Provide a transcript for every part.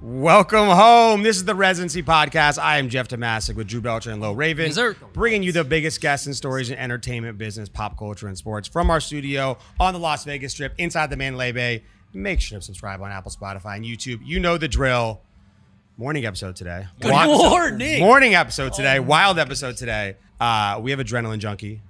Welcome home. This is the Residency Podcast. I am Jeff Tomasic with Drew Belcher and Low Raven, bringing you the biggest guests and stories in entertainment, business, pop culture, and sports from our studio on the Las Vegas Strip inside the Mandalay Bay. Make sure to subscribe on Apple, Spotify, and YouTube. You know the drill. Morning episode today. Good Wa- morning. Morning episode today. Wild episode today. Uh, we have Adrenaline Junkie,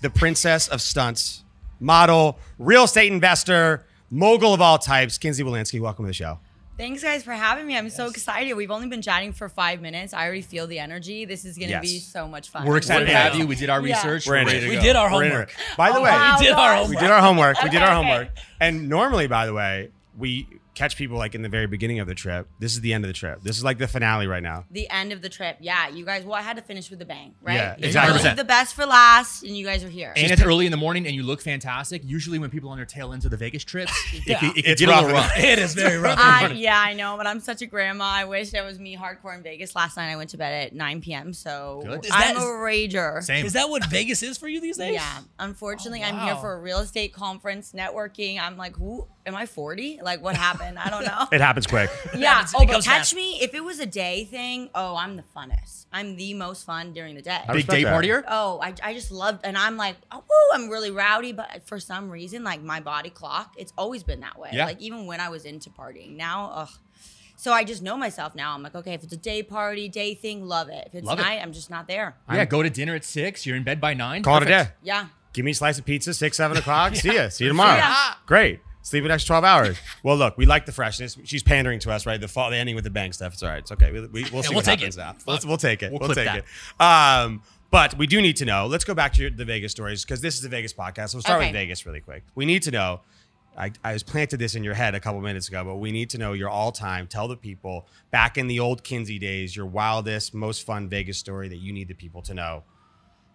the princess of stunts, model, real estate investor, mogul of all types. Kinsey Wolanski, welcome to the show. Thanks, guys, for having me. I'm so excited. We've only been chatting for five minutes. I already feel the energy. This is going to Yes. be so much fun. We're excited to have you. We did our Yeah. research. We're in ready it. to We go. did our homework. By the Oh, way, wow, We did our homework. we did our homework. we did Okay, our okay. homework. And normally, by the way, we catch people like in the very beginning of the trip. This is the end of the trip. This is like the finale right now. The end of the trip. Yeah, you guys, well, I had to finish with a bang, right? Yeah, You exactly. leave the best for last, and you guys are here. And it's early in the morning, and you look fantastic. Usually, when people on their tail ends of the Vegas trips, it, Yeah. can, it can It's get a little rough. rough. It is very rough. I, yeah, I know, but I'm such a grandma. I wish that was me hardcore in Vegas. Last night I went to bed at 9 p.m., so Good. Is I'm that- a rager. Same. Is that what Vegas is for you these days? Yeah, unfortunately, Oh, I'm here for a real estate conference, networking. I'm like, who am I 40? Like, what happened? I don't know. It happens quick. yeah. happens- Oh, but catch fast. me if it was a day thing. Oh, I'm the funnest. I'm the most fun during the day. Big day that. partier? Oh, I, I just loved, and I'm like, oh, woo, I'm really rowdy, but for some reason, like my body clock, it's always been that way. Yeah. Like even when I was into partying, now, ugh. So I just know myself now. I'm like, okay, if it's a day party, day thing, love it. If it's Love it. night, I'm just not there. Yeah, go to dinner at six. You're in bed by nine. Call it a day. Yeah. Give me a slice of pizza, six, seven o'clock. See ya. See you tomorrow. Yeah. Ah. Great. Sleep an extra 12 hours. Well, look, we like the freshness. She's pandering to us, right? The fall, the ending with the bang stuff. It's all right. It's okay. We, we, we'll see we'll what take happens it. now. We'll, we'll take it. We'll, We'll clip take it. Um, but we do need to know. Let's go back to your, the Vegas stories because this is the Vegas podcast. So we'll start Okay. with Vegas really quick. We need to know. I, I was planted this in your head a couple minutes ago, but we need to know your all time. Tell the people back in the old Kinsey days, your wildest, most fun Vegas story that you need the people to know.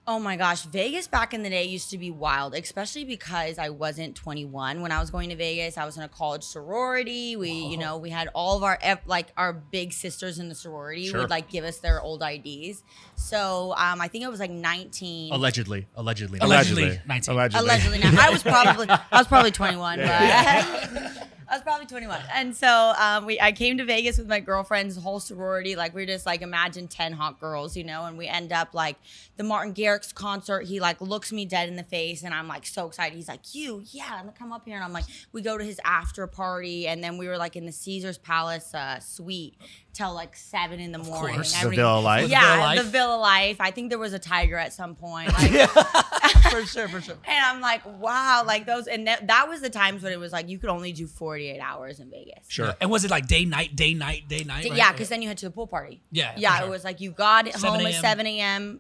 Oh my gosh, Vegas back in the day used to be wild, especially because I wasn't 21 when I was going to Vegas. I was in a college sorority. We, you know, we had all of our ev- like our big sisters in the sorority Sure. would like give us their old IDs. So um, I think it was like 19. Allegedly. Allegedly. Allegedly. 19. Allegedly. Allegedly, now I was probably I was probably 21, but I was probably 21. And so um, we I came to Vegas with my girlfriends, whole sorority. Like we are just like imagine 10 hot girls, you know, and we end up like the Martin Garrix concert. He like looks me dead in the face, and I'm like so excited. He's like, "You, yeah, I'm gonna come up here." And I'm like, we go to his after party, and then we were like in the Caesar's Palace uh, suite till like seven in the morning. course. The Villa Life? Yeah, Villa Life? the Villa Life. I think there was a tiger at some point. Like, for sure, for sure. and I'm like, wow, like those, and that, that was the times when it was like you could only do 48 hours in Vegas. Sure. And was it like day, night, day, night, day, night? Right? Yeah, because then you had to the pool party. Yeah, yeah, sure. it was like you got 7 home at 7 a.m.,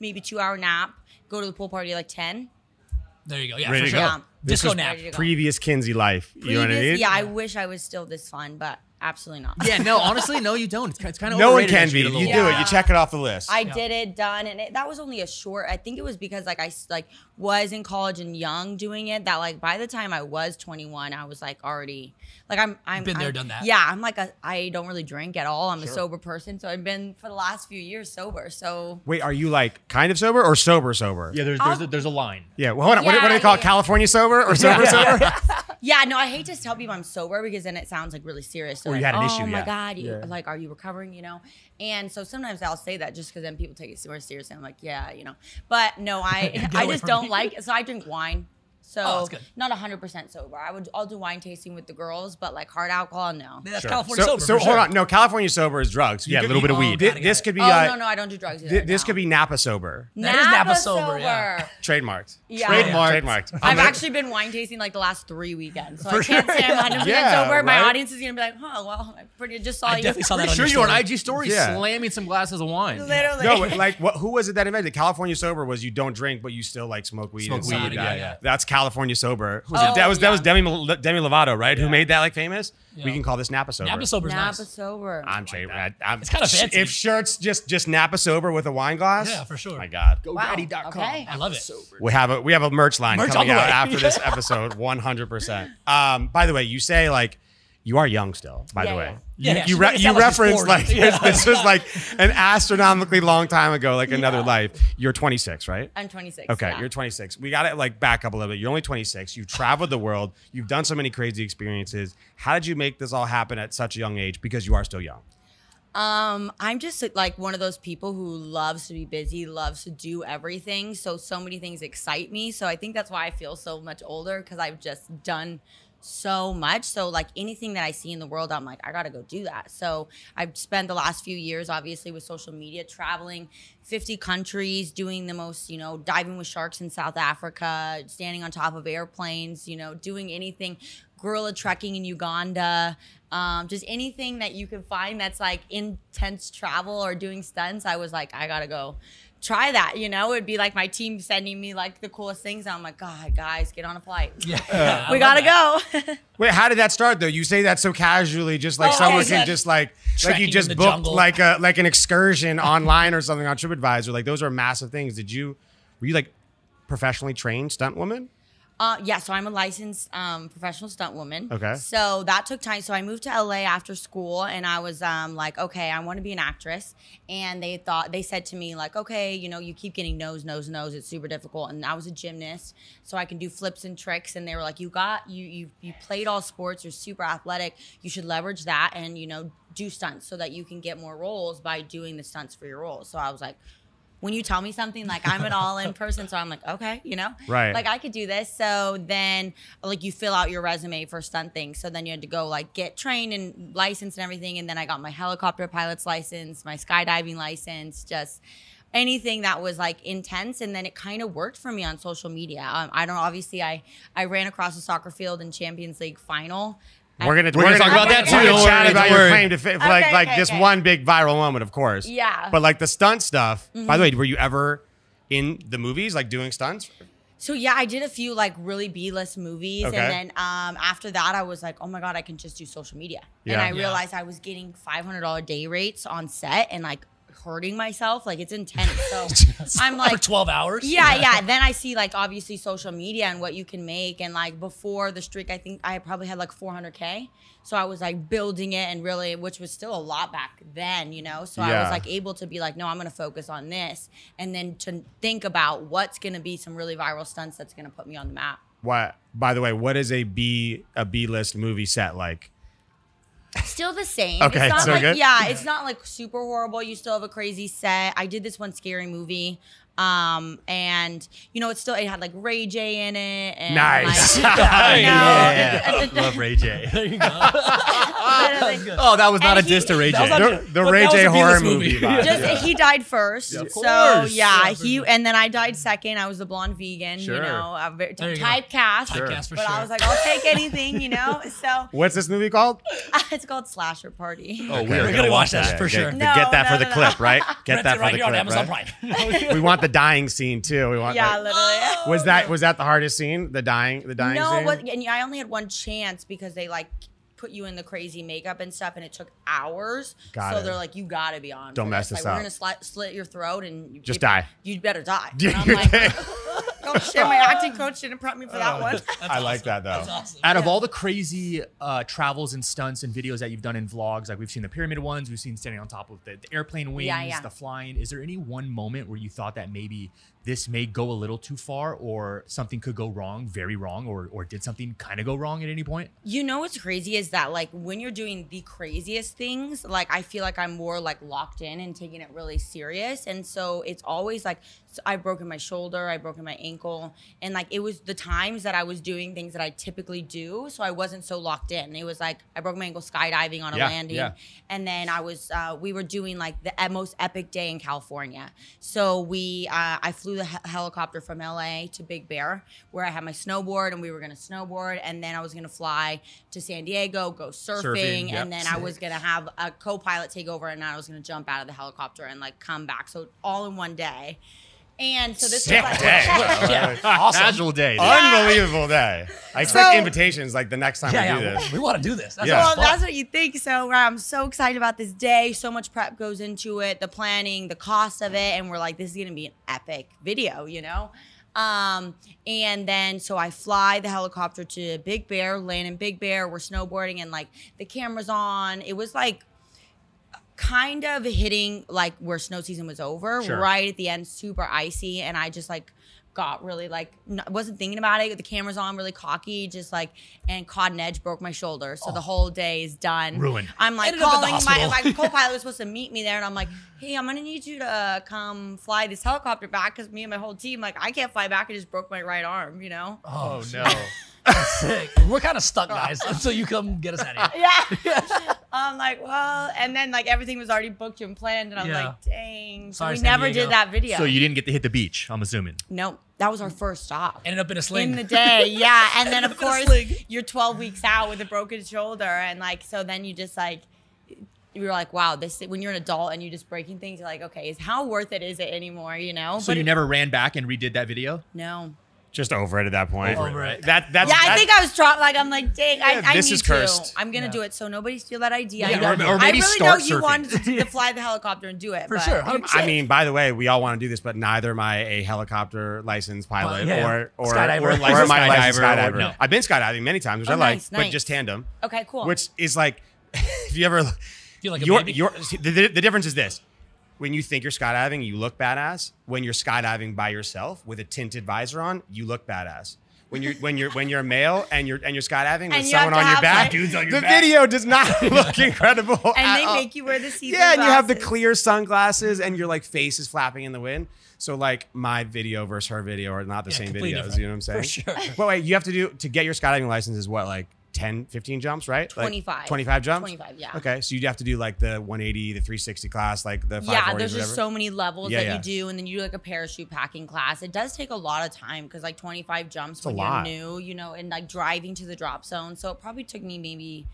maybe two hour nap, go to the pool party at like 10. There you go. Yeah, Ready for to sure. go. Yeah. This Disco was nap. Ready to go. Previous Kinsey life. You know what I Previous- mean? Yeah, I wish I was still this fun, but absolutely not. Yeah, no, honestly, no, you don't. It's, it's kind of No one can be. You do it. You check it off the list. I did it, done, and it, that was only a short. I think it was because like I like was in college and young doing it. That like by the time I was 21, I was like already like I'm I'm Been there, I'm- done that. Yeah, I'm like a I don't really drink at all. I'm a sober person, so I've been for the last few years sober. So Wait, are you like kind of sober or sober sober? Yeah, there's there's a, um, there's a line. Yeah. Well, hold on. what, do- what do they call it? yeah. California sober or sober sober? yeah, no, I hate to tell people I'm sober because then it sounds like really serious. So Or you had an oh issue, my yeah. god, you Yeah. like are you recovering? You know, and so sometimes I'll say that just because then people take it more seriously. I'm like, yeah, you know, but no, I I just don't me. like. So I drink wine. So Oh, that's good. not 100% sober. I would I'll do wine tasting with the girls, but like hard alcohol, no. That's Sure. California so, sober. so for hold sure. on. No, California sober is drugs. You Yeah, a could- little bit of Oh, weed. Thi- got this could be. Oh uh, no, no, I don't do drugs either. this no. could be Napa sober. That is Napa sober, yeah. Trademarked. Yeah. Trademark. Trademarked. I've actually been wine tasting like the last three weekends, so I can't sure. say I'm 100 percent Yeah, sober. My audience is gonna be like, "Huh, well, I pretty just saw I you." definitely saw that on sure your you were story. on IG story slamming some glasses of wine. Literally. No, like what? Who was it that invented California sober? Was you don't drink, but you still like smoke weed. Smoke weed, yeah, yeah. That's California sober. Who was Oh, it? That was that was. Demi Demi Lovato, right? Who made that like famous? We can call this Napa sober. Napa sober's Napa nice. sober. I'm trade. I- I'm, It's kinda fancy. If shirts just just Napa sober with a wine glass. Yeah, for sure. My God. Wow. GoDaddy.com. Okay. I love it. We have a we have a merch line Merch coming out after this episode, 100. percent Um, by the way, you say like you are young still. By Yeah, the way, yeah. Yeah, yeah, you re- you like referenced like Yeah. this was like an astronomically long time ago, like another life. You're 26, right? I'm 26. Okay, yeah. you're 26. We got to like back up a little bit. You're only 26. You've traveled the world. You've done so many crazy experiences. How did you make this all happen at such a young age? Because you are still young. Um, I'm just like one of those people who loves to be busy, loves to do everything. So so many things excite me. So I think that's why I feel so much older because I've just done so much. So like anything that I see in the world, I'm like, I gotta go do that. So I've spent the last few years, obviously, with social media, traveling 50 countries, doing the most, you know, diving with sharks in South Africa, standing on top of airplanes, you know, doing anything, gorilla trekking in Uganda, um, just anything that you can find that's like intense travel or doing stunts. I was like, I gotta go try that. You know, it'd be like my team sending me like the coolest things. I'm like, God, guys, get on a flight. Yeah, yeah, I we gotta that. go. Wait, how did that start though? You say that so casually, just like Oh, someone can just like like you just booked jungle. like a like an excursion online or something on TripAdvisor. Like those are massive things. Did you were you like professionally trained stunt woman? Uh, yeah, so I'm a licensed um, professional stunt woman. Okay. So that took time. So I moved to LA after school, and I was um, like, okay, I want to be an actress. And they thought they said to me like, okay, you know, you keep getting nose, nose, nose. It's super difficult. And I was a gymnast, so I can do flips and tricks. And they were like, you got you you you played all sports. You're super athletic. You should leverage that and you know do stunts so that you can get more roles by doing the stunts for your roles. So I was like when you tell me something like I'm an all in person, so I'm like, okay, you know, Right. Like I could do this. So then, like, you fill out your resume for stunt things. So then you had to go like get trained and licensed and everything. And then I got my helicopter pilot's license, my skydiving license, just anything that was like intense. And then it kind of worked for me on social media. Um, I don't obviously I I ran across a soccer field in Champions League final. We're gonna We're gonna talk about that too. we're too, gonna don't chat about your claim to fa- like Okay, like okay, this okay. one big viral moment, of course. Yeah. Mm-hmm. But like the stunt stuff. By the way, were you ever in the movies, like doing stunts? So yeah, I did a few like really B-list movies, Okay. and then um, after that, I was like, oh my god, I can just do social media. And Yeah. I Yeah. realized I was getting five hundred dollar day rates on set and like hurting myself. Like it's intense. So I'm for like, 12 hours. yeah, yeah. Then I see like obviously social media and what you can make, and like before the streak, I think I probably had like 400k. So I was like building it and really, which was still a lot back then, you know. So I was like able to be like, no, I'm gonna focus on this, and then to think about what's gonna be some really viral stunts that's gonna put me on the map. What? By the way, what is a B a B list movie set like? Still the same. Okay, it's not so like good. yeah, it's not like super horrible. You still have a crazy set. I did this one scary movie. Um and you know it's still it had like Ray J in it and Nice. like, you know, Yeah. it- it- Love Ray J. There you go. literally. Oh, that was not And a diss to Ray J. That was not- The, the Ray that was J a horror movie. movie. Just Yeah. he died first, Of so yeah, Yeah, he and then I died second. I was the blonde vegan, Sure. you know, a very, you typecast. Typecast for but sure. I was like, I'll take anything, you know. So What's this movie called? it's called Slasher Party. Oh, Okay, We're gonna watch that for sure. Get, No, that no, for the no, no. clip, right? Get that for the clip, Amazon right? Prime. we want the dying scene too. We want. yeah, literally. was that oh. was that the hardest scene? The dying, the dying no, scene. it was, and I only had one chance because they like put you in the crazy makeup and stuff, and it took hours. Got so it. they're like, you gotta be on. Don't mess this. this like, up. We're gonna sli- slit your throat and you, Just if- die. You better die. Yeah, And I'm like, oh shit, my acting coach didn't prep me for that one. I like that though. That's awesome. Out of all the crazy uh, travels and stunts and videos that you've done in vlogs, like we've seen the pyramid ones, we've seen standing on top of the, the airplane wings, Yeah, yeah. the flying. Is there any one moment where you thought that maybe this may go a little too far, or something could go wrong, very wrong, or or did something kind of go wrong at any point? You know what's crazy is that like when you're doing the craziest things, like I feel like I'm more like locked in and taking it really serious. And so it's always like so I've broken my shoulder, I've broken my ankle, and like it was the times that I was doing things that I typically do, so I wasn't so locked in. It was like I broke my ankle skydiving on a Yeah, landing, yeah. and then I was uh, we were doing like the most epic day in California. So we uh, I flew the he- helicopter from LA to Big Bear where I had my snowboard and we were gonna snowboard, and then I was gonna fly to San Diego, go surfing, Surfing, yep. and then I was gonna have a co-pilot take over, and I was gonna jump out of the helicopter and like come back. So all in one day. And so this Sick was like, day. Yeah. Casual day. dude. Unbelievable day. I expect So- invitations like the next time Yeah, we do yeah. this. We want to do this. That's Yeah. yeah. Well, that's what you think. So I'm so excited about this day. So much prep goes into it, the planning, the cost of it, and we're like, this is gonna be an epic video, you know. Um, and then so I fly the helicopter to Big Bear, land in Big Bear. We're snowboarding and like the camera's on. It was like kind of hitting like where snow season was over, Sure. right at the end, super icy, and I just like got really like n- wasn't thinking about it. The camera's on, really cocky, just like and caught an edge, broke my shoulder, so the oh. whole day is done. Ruined. I'm like Ended up at the calling my hospital. my co-pilot was supposed to meet me there, and I'm like, hey, I'm gonna need you to come fly this helicopter back because me and my whole team like I can't fly back. I just broke my right arm, you know. Oh no. Sick. We're kind of stuck, guys, until you come get us out of here. Yeah. I'm like, well, and then like everything was already booked and planned, and I'm Yeah. like, dang. So Sorry, we San never Diego. did that video. So you didn't get to hit the beach, I'm assuming. Nope. That was our first stop. Ended up in a sling. in the day, yeah. And then of Ended up in a course sling. you're 12 weeks out with a broken shoulder, and like so then you just like you're like, wow, this when you're an adult and you're just breaking things, you're like, okay, is how worth it is it anymore? You know? So you it- never ran back and redid that video? no. Just over it at that point. Over it. That that's Yeah, I that- think I was dropped. Like I'm like, dang, Yeah, I, I this need is to. cursed. I'm gonna Yeah. do it so nobody steal that idea. Yeah, I, or- or maybe I really start know you wanted to, to fly the helicopter and do it For but- sure, I mean, by the way, we all want to do this, but neither am I a helicopter licensed pilot yeah. or or Skydiver. or, or Licensed am I a skydiver or- skydiver. no. I've been skydiving many times, which Oh, I like, nice, but nice. just tandem, Okay, cool. which is like if you ever Feel like a your baby? your the, the, the difference is this. When you think you're skydiving, you look badass. When you're skydiving by yourself with a tinted visor on, you look badass. When you're when you're when you're a male and you're and you're skydiving with And you someone to on your back, like- Dudes on your the back. video does not look incredible. and at they all. make you wear the see Yeah, and you have the clear sunglasses and your like face is flapping in the wind. So like my video versus her video are not the Yeah, same videos. different. You know what I'm saying? For sure. But wait, you have to do to get your skydiving license is what like 10, 15 jumps, right? Like 25. 25 jumps? 25, yeah. Okay, so you'd have to do like the 180, the 360 class, like the Yeah, there's just so many levels Yeah, that yeah. you do, and then you do like a parachute packing class. It does take a lot of time because like 25 jumps a when lot. you're new, you know, and like driving to the drop zone. So it probably took me maybe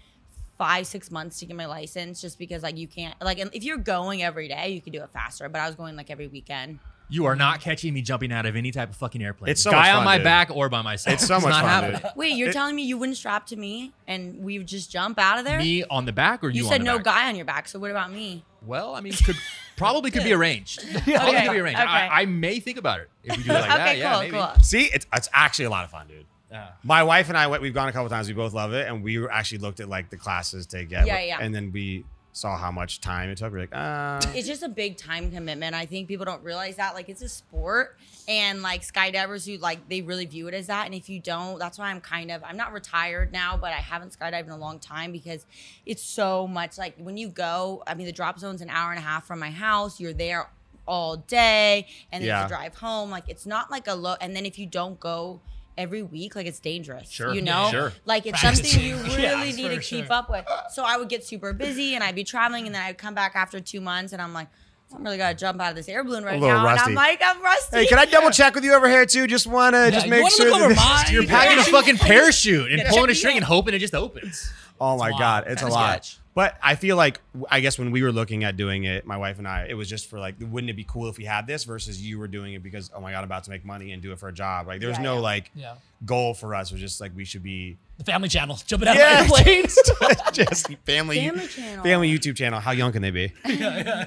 five, six months to get my license, just because like you can't like and if you're going every day, you can do it faster. But I was going like every weekend. You are not catching me jumping out of any type of fucking airplane. It's so Guy much on fun, my dude. back or by myself. It's so much not fun, happening. dude. Wait, you're It- telling me you wouldn't strap to me and we would just jump out of there? Me on the back or you, you on said the no back? guy on your back. So what about me? Well, I mean, could probably could be arranged. Probably Okay, could be arranged. okay. I, I may think about it if we do it like that. okay, Yeah, cool, maybe. cool. See, it's it's actually a lot of fun, dude. Yeah. My wife and I went. We've gone a couple times. We both love it, and we actually looked at like the classes to get. Yeah, yeah. And then we saw how much time it took. We're like, uh it's just a big time commitment. I think people don't realize that. Like it's a sport and like skydivers who like they really view it as that. And if you don't, that's why I'm kind of I'm not retired now, but I haven't skydived in a long time because it's so much like when you go, I mean the drop zone's an hour and a half from my house. You're there all day and then you to drive home. Like it's not like a low and then if you don't go every week, like it's dangerous. Sure. You know? sure. Like it's Practicing. something you Yeah, really need for to keep up with. So I would get super busy and I'd be traveling and then I'd come back after two months and I'm like, I'm really gotta jump out of this air balloon right now. rusty. And I'm like, I'm rusty. Hey, can I double check with you over here too? Just wanna just you make wanna sure look that over this- mine? You're packing a fucking parachute and Yeah, pulling a string and hoping it just opens. Oh my god, it's a Kinda lot. sketch. But I feel like I guess when we were looking at doing it, my wife and I, it was just for like, wouldn't it be cool if we had this versus you were doing it because oh my god, I'm about to make money and do it for a job. Like there was Yeah, no yeah. like Yeah. goal for us. It was just like we should be The Family Channel jumping out Yeah, of airplanes. just family Family channel. family YouTube channel. How young can they be?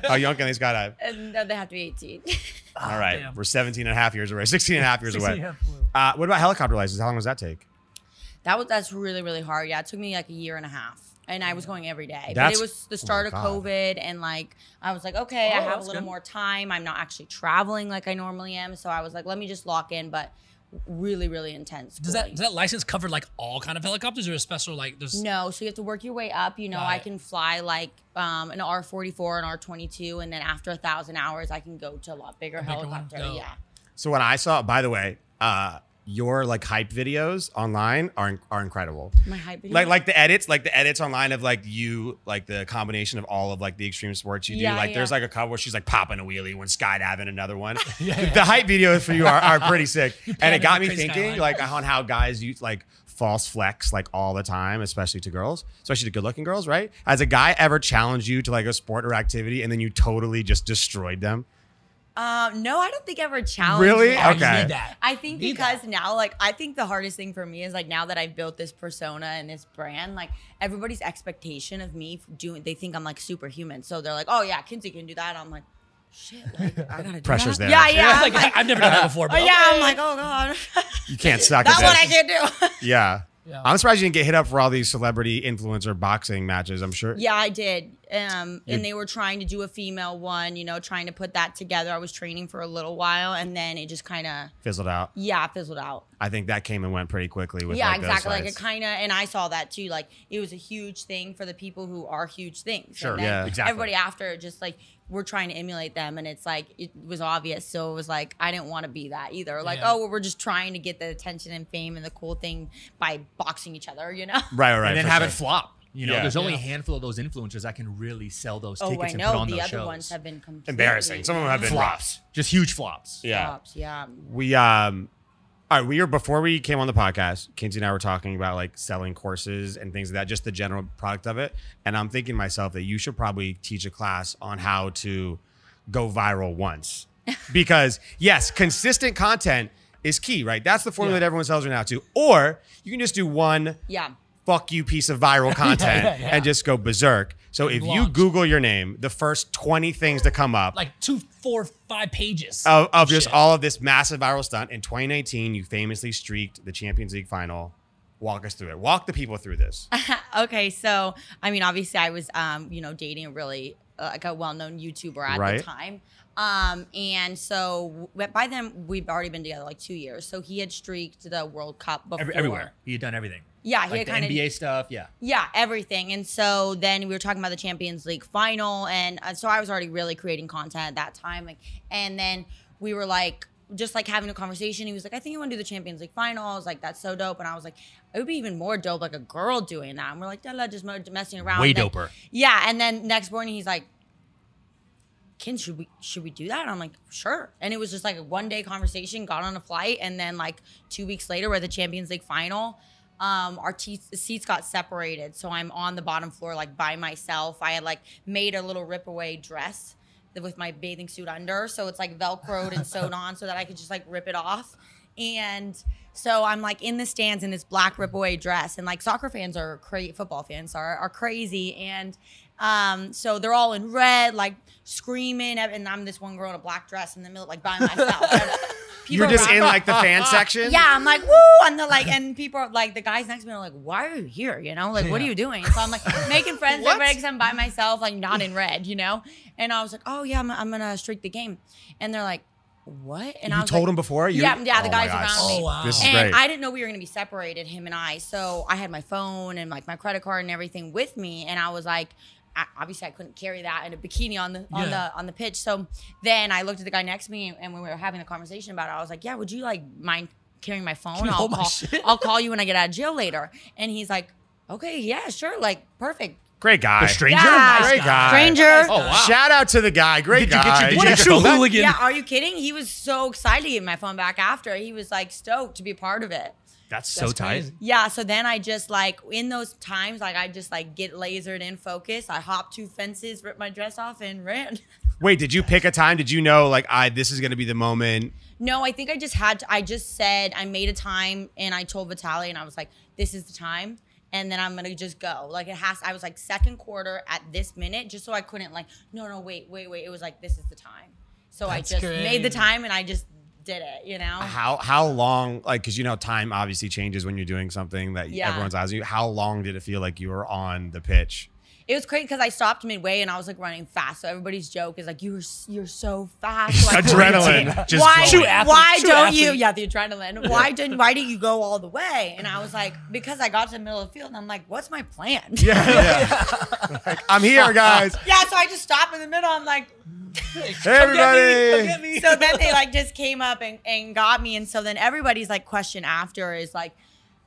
How young can they skydive? And no, they have to be 18. All right, damn. we're 17 and a half years away, 16 and a half years away. half away. Uh, what about helicopter license? How long does that take? that was that's really, really hard. Yeah, it took me like a year and a half. And I was going every day. but it was the oh start my of God. COVID and like I was like, okay, I Oh, have a little good. more time. I'm not actually traveling like I normally am. So I was like, let me just lock in, but really, really intense. Does that does that license cover like all kind of helicopters or a special like there's No, so you have to work your way up. You know, Got I it. can fly like um, an R44, an R22, and then after a thousand hours, I can go to a lot bigger bigger one? helicopter. Dope. Yeah. So when I saw, by the way, uh, your like hype videos online are are incredible. My hype videos? Like like the edits, like the edits online of like you, like the combination of all of like the extreme sports you do. Yeah, like there's like a couple where she's like popping a wheelie when skydiving another one. yeah, The hype videos for you are, are pretty sick. and it got me thinking skyline. like on how guys use like false flex like all the time, especially to girls, especially to good looking girls, right? Has a guy ever challenged you to like a sport or activity and then you totally just destroyed them? Um, no, I don't think I ever challenged. Really? me. I Okay. need that. I think Need because now, like, I think the hardest thing for me is like now that I've built this persona and this brand, like everybody's expectation of me doing, they think I'm like superhuman. So they're like, oh yeah, Kinsey can do that. I'm like, shit, like I gotta do Pressure's that? there. Yeah, yeah. I'm like, like, I've never done that before. But yeah, I'm like, oh god, You can't suck that's at what I this. can do. Yeah. Yeah. I'm surprised you didn't get hit up for all these celebrity influencer boxing matches. I'm sure. Yeah, I did. Um, You- and they were trying to do a female one, you know, trying to put that together. I was training for a little while, and then it just kind of, Fizzled out. yeah, fizzled out. I think that came and went pretty quickly with yeah, like, those exactly. Like it kind of, and I saw that too. Like it was a huge thing for the people who are huge things. Sure, And then yeah. exactly. Everybody after just like we're trying to emulate them, and it's like it was obvious. So it was like I didn't want to be that either. Like Yeah. oh, we're just trying to get the attention and fame and the cool thing by boxing each other, you know? Right, right, right. and then have sure. it flop. You know, Yeah. there's only Yeah. a handful of those influencers that can really sell those Oh, tickets I and put know. on The those other shows. ones have been completely Embarrassing. Some of them have been flops, just huge flops. Yeah. flops, Yeah. We um all right, we were before we came on the podcast, Kinsey and I were talking about like selling courses and things like that, just the general product of it. And I'm thinking to myself that you should probably teach a class on how to go viral once. because yes, consistent content is key, right? That's the formula Yeah. that everyone sells right now to. Or you can just do one Yeah. Fuck you piece of viral content yeah, yeah. and just go berserk. So if you Google your name, the first 20 things to come up like two, four, five pages of, of just all of this massive viral stunt. In 2019, you famously streaked the Champions League final. Walk us through it. Walk the people through this. okay, so I mean, obviously, I was, um, you know, dating a really uh, like a well-known YouTuber at Right. the time, um, and so by then we've already been together like two years. So he had streaked the World Cup before. Every, everywhere. He had done everything. Yeah, he Like kind of NBA stuff. Yeah. yeah, everything. And so then we were talking about the Champions League final, and uh, so I was already really creating content at that time. Like, and then we were like, just like having a conversation. He was like, "I think you want to do the Champions League final." I was like, "That's so dope," and I was like, "It would be even more dope, like a girl doing that." And we're like, "Da just messing around." Way then- doper. Yeah, and then next morning he's like. Ken, should we should we do that? And I'm like, sure. And it was just like a one day conversation. Got on a flight, and then like two weeks later, we're at the Champions League final. Um, our te- seats got separated, so I'm on the bottom floor like by myself. I had like made a little rip away dress with my bathing suit under, so it's like velcroed and sewn on, so that I could just like rip it off. And so I'm like in the stands in this black rip away dress, and like soccer fans are crazy, football fans are are crazy, and um, so they're all in red, like screaming, and I'm this one girl in a black dress in the middle, like by myself. And You're just in like the fan section. yeah, I'm like, woo, and they're like, and people are like, the guys next to me are like, why are you here? You know, like, what are you doing? So I'm like making friends everybody because I'm by myself, like not in red, you know. And I was like, oh yeah, I'm, I'm gonna streak the game, and they're like, what? And I You was told like, him before? You- yeah, yeah, the Oh guys around me. Oh, wow. This is And. I didn't know we were gonna be separated, him and I. So I had my phone and like my credit card and everything with me, and I was like, I, obviously I couldn't carry that in a bikini on the on Yeah. the on the pitch. So then I looked at the guy next to me, and when we were having a conversation about it, I was like, yeah, would you like mind carrying my phone? you I'll call shit? I'll call you when I get out of jail later. And he's like, okay, yeah, sure, like perfect. Great guy. The stranger? Yeah. Great guy. Stranger. Oh, wow. Shout out to the guy. Great Did you get guy. your- did What you a get true your phone hooligan. Yeah, are you kidding? He was so excited to get my phone back after. He was like stoked to be a part of it. That's so That's tight. crazy. Yeah, so then I just like in those times, like I just like get lasered in focus. I hop two fences, rip my dress off, and ran. Wait, did you pick a time? Did you know like I this is gonna be the moment? No, I think I just had to. I just said I made a time, and I told Vitaly, and I was like, "This is the time." And then I'm gonna just go. Like it has. I was like second quarter at this minute, just so I couldn't like. No, no, wait, wait, wait. It was like this is the time. So That's I just made the time, and I just did it. You know. How how long like because you know time obviously changes when you're doing something that Yeah. everyone's asking you. How long did it feel like you were on the pitch? It was crazy because I stopped midway and I was like running fast. So everybody's joke is like, "You're you're so fast." Like, Adrenaline. Just why? flowing. True athlete, why true don't you? Yeah, the adrenaline. Why didn't? Why didn't you go all the way? And I was like, because I got to the middle of the field and I'm like, what's my plan? Yeah, yeah. Like, I'm here, guys. Yeah, so I just stopped in the middle. I'm like, Hey, everybody. so then they like just came up and, and got me. And so then everybody's like question after is like,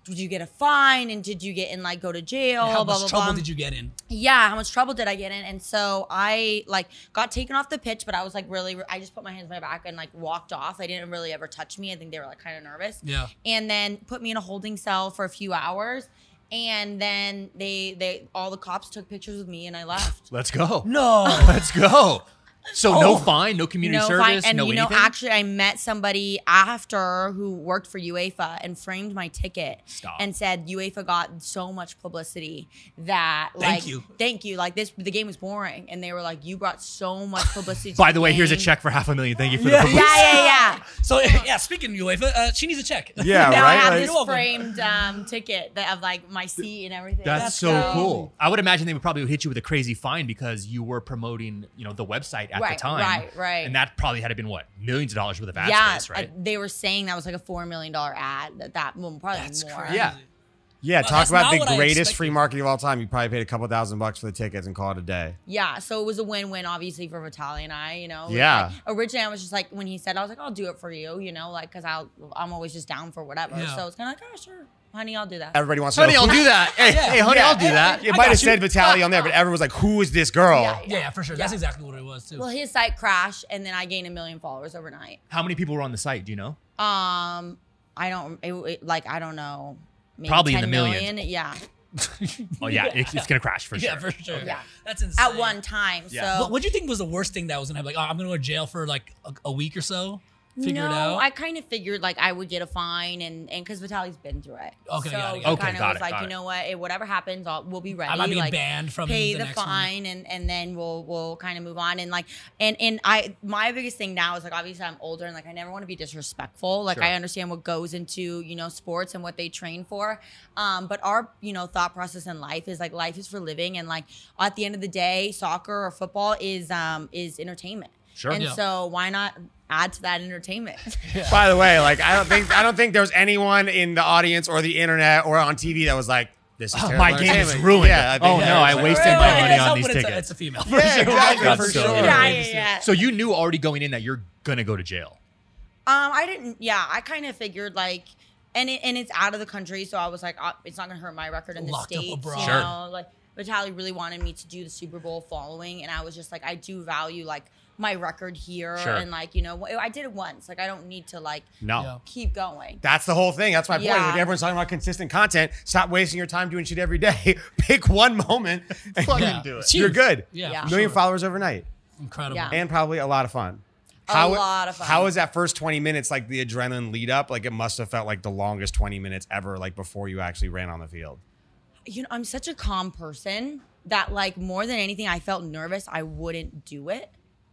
did you get a fine? And did you get in like go to jail? How blah, much blah, trouble blah. did you get in? yeah how much trouble did i get in and so i like got taken off the pitch but i was like really i just put my hands on my back and like walked off they didn't really ever touch me i think they were like kind of nervous Yeah. and then put me in a holding cell for a few hours and then they they all the cops took pictures with me and i left Let's go. No. Let's go. So no oh, fine, no community no service, fine. And no you know, anything. actually, I met somebody after who worked for UEFA and framed my ticket Stop. and said UEFA got so much publicity that Thank like, you. thank you, like this, the game was boring, and they were like, you brought so much publicity. to By the way, here's a check for half a million. Thank you for Yeah. the Yeah, yeah, yeah. So yeah, speaking of UEFA, uh, she needs a check. Yeah, now I have Like- this framed um, ticket that of like my seat and everything. That's, That's so crazy. cool. I would imagine they would probably hit you with a crazy fine because you were promoting, you know, the website at the time. right, right. And that probably had to been what millions of dollars worth of ad yeah, space, right? I- they were saying that was like a four million dollar ad. That that well, probably That's more. crazy. Yeah. Yeah, Well, talk that's about the greatest free market of all time. You probably paid a couple thousand bucks for the tickets and call it a day. Yeah, so it was a win-win, obviously for Vitaly and I. You know, Yeah. like- originally, I was just like, when he said, I was like, I'll do it for you. You know, like because I'll, I'm always just down for whatever. Yeah. So it's kind of like, oh sure, honey, I'll do that. Everybody wants to Honey, know. I'll do that. Hey, hey, honey, I'll do that. You I might have you. said Vitaly on there, but everyone was like, "Who is this girl?" Yeah, Yeah, yeah, for sure. That's exactly what it was too. well, his site crashed, and then I gained a million followers overnight. How many people were on the site? Do you know? Um, I don't it, it- like I don't know. Maybe Probably in 10 the millions. million, Yeah, Oh yeah, It's, it's gonna crash for sure. yeah, for sure. Yeah. that's insane. at one time. Yeah. So What, what do you think was the worst thing that was gonna happen? Like, oh, I'm gonna go to jail for like a, a week or so. Figure no, it out. I kind of figured like I would get a fine, and and because Vitaly's been through it. Okay, so got it, got it. I Okay, kind of got was it, like, you it. know what, it, whatever happens, I'll, we'll be ready. I might be like, banned from pay the the, next one. fine, and and then we'll we'll kind of move on. And like, and and I my biggest thing now is like obviously I'm older, and like I never want to be disrespectful. Like Sure. I understand what goes into you know sports and what they train for, um, but our you know thought process in life is like life is for living, and like at the end of the day, soccer or football is um is entertainment. Sure. And Yeah. so why not add to that entertainment? By the way, like I don't think I don't think there was anyone in the audience or the internet or on TV that was like, "This is Oh, my game is ruined. Yeah, I think Oh, no, I like- wasted Right, my right, money It's on these when it's a- tickets. It's a female. Yeah, exactly, That's for so sure. yeah, yeah, yeah. So you knew already going in that you're gonna go to jail. Um, I didn't. Yeah, I kind of figured like, and it, and it's out of the country, so I was like, uh, it's not gonna hurt my record in the Locked states. abroad. You Sure. know, like Vitaly really wanted me to do the Super Bowl following, and I was just like, I do value like my record here, Sure. and like you know, I did it once. Like I don't need to like No. Yeah. keep going. That's the whole thing. That's my point. Yeah. Like everyone's talking about consistent content. Stop wasting your time doing shit every day. Pick one moment and fucking Yeah. do it. It's You're huge. good. Yeah, Yeah. for Million sure. followers overnight. Incredible. Yeah. And probably a lot of fun. A lot of fun. How was that first 20 minutes like the adrenaline lead up? Like it must have felt like the longest 20 minutes ever, like before you actually ran on the field. you know, I'm such a calm person that like more than anything, I felt nervous I wouldn't do it.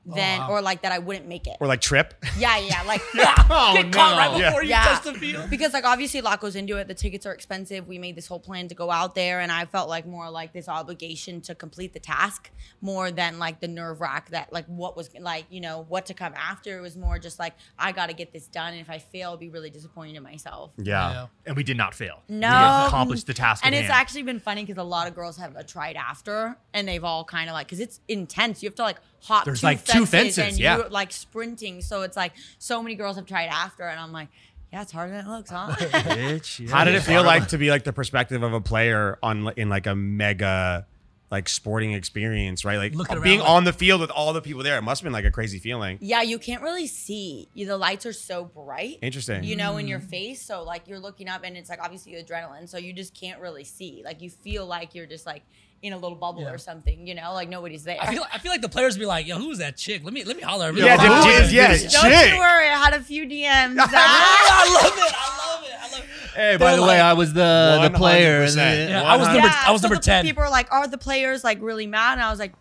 Oh, then wow. or like that I wouldn't make it. Or like trip. Yeah, yeah, like Oh, Get caught right no. before you Yeah. touch the field. because like obviously a lot goes into it. The tickets are expensive. We made this whole plan to go out there, and I felt like more like this obligation to complete the task more than like the nerve wrack that like what was like you know what to come after. It was more just like I got to get this done, and if I fail, I'll be really disappointed in myself. Yeah. Yeah. And we did not fail. No, We accomplished the task. and it's hand. actually been funny because a lot of girls have tried after, and they've all kind of like because it's intense. You have to like hop. There's, two like, two fences, fences, and yeah. you're like sprinting. So it's like so many girls have tried after, and I'm like, yeah, it's harder than it looks, huh? Bitch. How did it feel like to be like the perspective of a player on in like a mega like sporting experience, right? Like Looking being around like- on the field with all the people there. It must have been like a crazy feeling. yeah, you can't really see. You, the lights are so bright. Interesting. You know, in your mm. face. So like you're looking up, and it's like obviously adrenaline. So you just can't really see. Like you feel like you're just like in a little bubble Yeah. or something. You know, like nobody's there. I feel, I feel like the players be like, "Yo, who's that chick? Let me let me holler." at her." Yeah, Like, did- "Who yeah. Don't chick. you worry, I had a few DMs. I love it. I love it. I love it. Hey, by the way, I was the the player and 100%. the- Yeah, I was number I was so number the ten. People are like, "Are the players like really mad?" And I was like,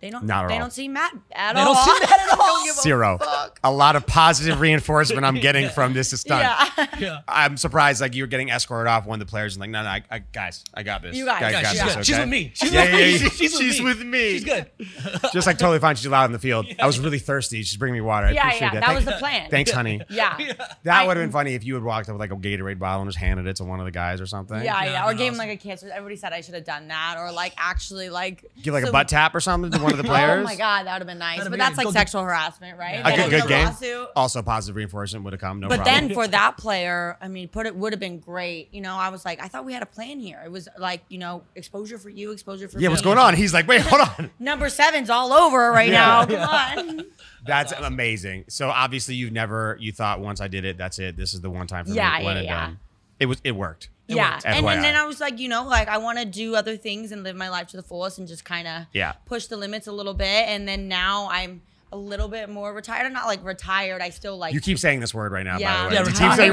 "They don't. Not at they all. don't seem mad at They all. don't seem mad at all. Don't give a Zero. fuck. A lot of positive reinforcement I'm getting from this stunt. Yeah. Yeah. I'm surprised like you were getting escorted off one of the players and like, no, no, I, I, guys, I got this. You guys. Guys Yeah, got she's, this, good. she's with me. She's Yeah, with yeah, me. yeah. She's, with, She's me. with me. She's good. Just like totally fine. She's allowed in the field. I was really thirsty. She's bringing me water. I Yeah, appreciate yeah, that. that was the plan. Thanks, honey. Yeah. That would have been funny if you had walked up with like a Gatorade bottle and just handed it to one of the guys or something. Yeah, Yeah, yeah, or gave him like a kiss. Everybody said I should have done that, or like actually like Give like a butt tap or something to one of the players. Oh my god, that would have been nice. That'd but be that's good. like Go get- sexual harassment, right? Yeah. A Then good, good game. lawsuit. Also, positive reinforcement would have come. No But problem. then for that player, I mean, put it would have been great. You know, I was like, I thought we had a plan here. It was like, you know, exposure for you, exposure for yeah, me. what's going on? He's like, wait, hold on. Number seven's all over right Yeah. now. Come on. That's amazing. So obviously, you've never you thought once I did it, that's it. This is the one time for Yeah, me. One yeah, and yeah. done. It was. It worked. Yeah, worked. and, FYI. and then I was like, you know, like I want to do other things and live my life to the fullest and just kind of Yeah. push the limits a little bit. And then now I'm a little bit more retired. I'm not like retired. I still like You keep saying this word right now, Yeah. by the way. Yeah,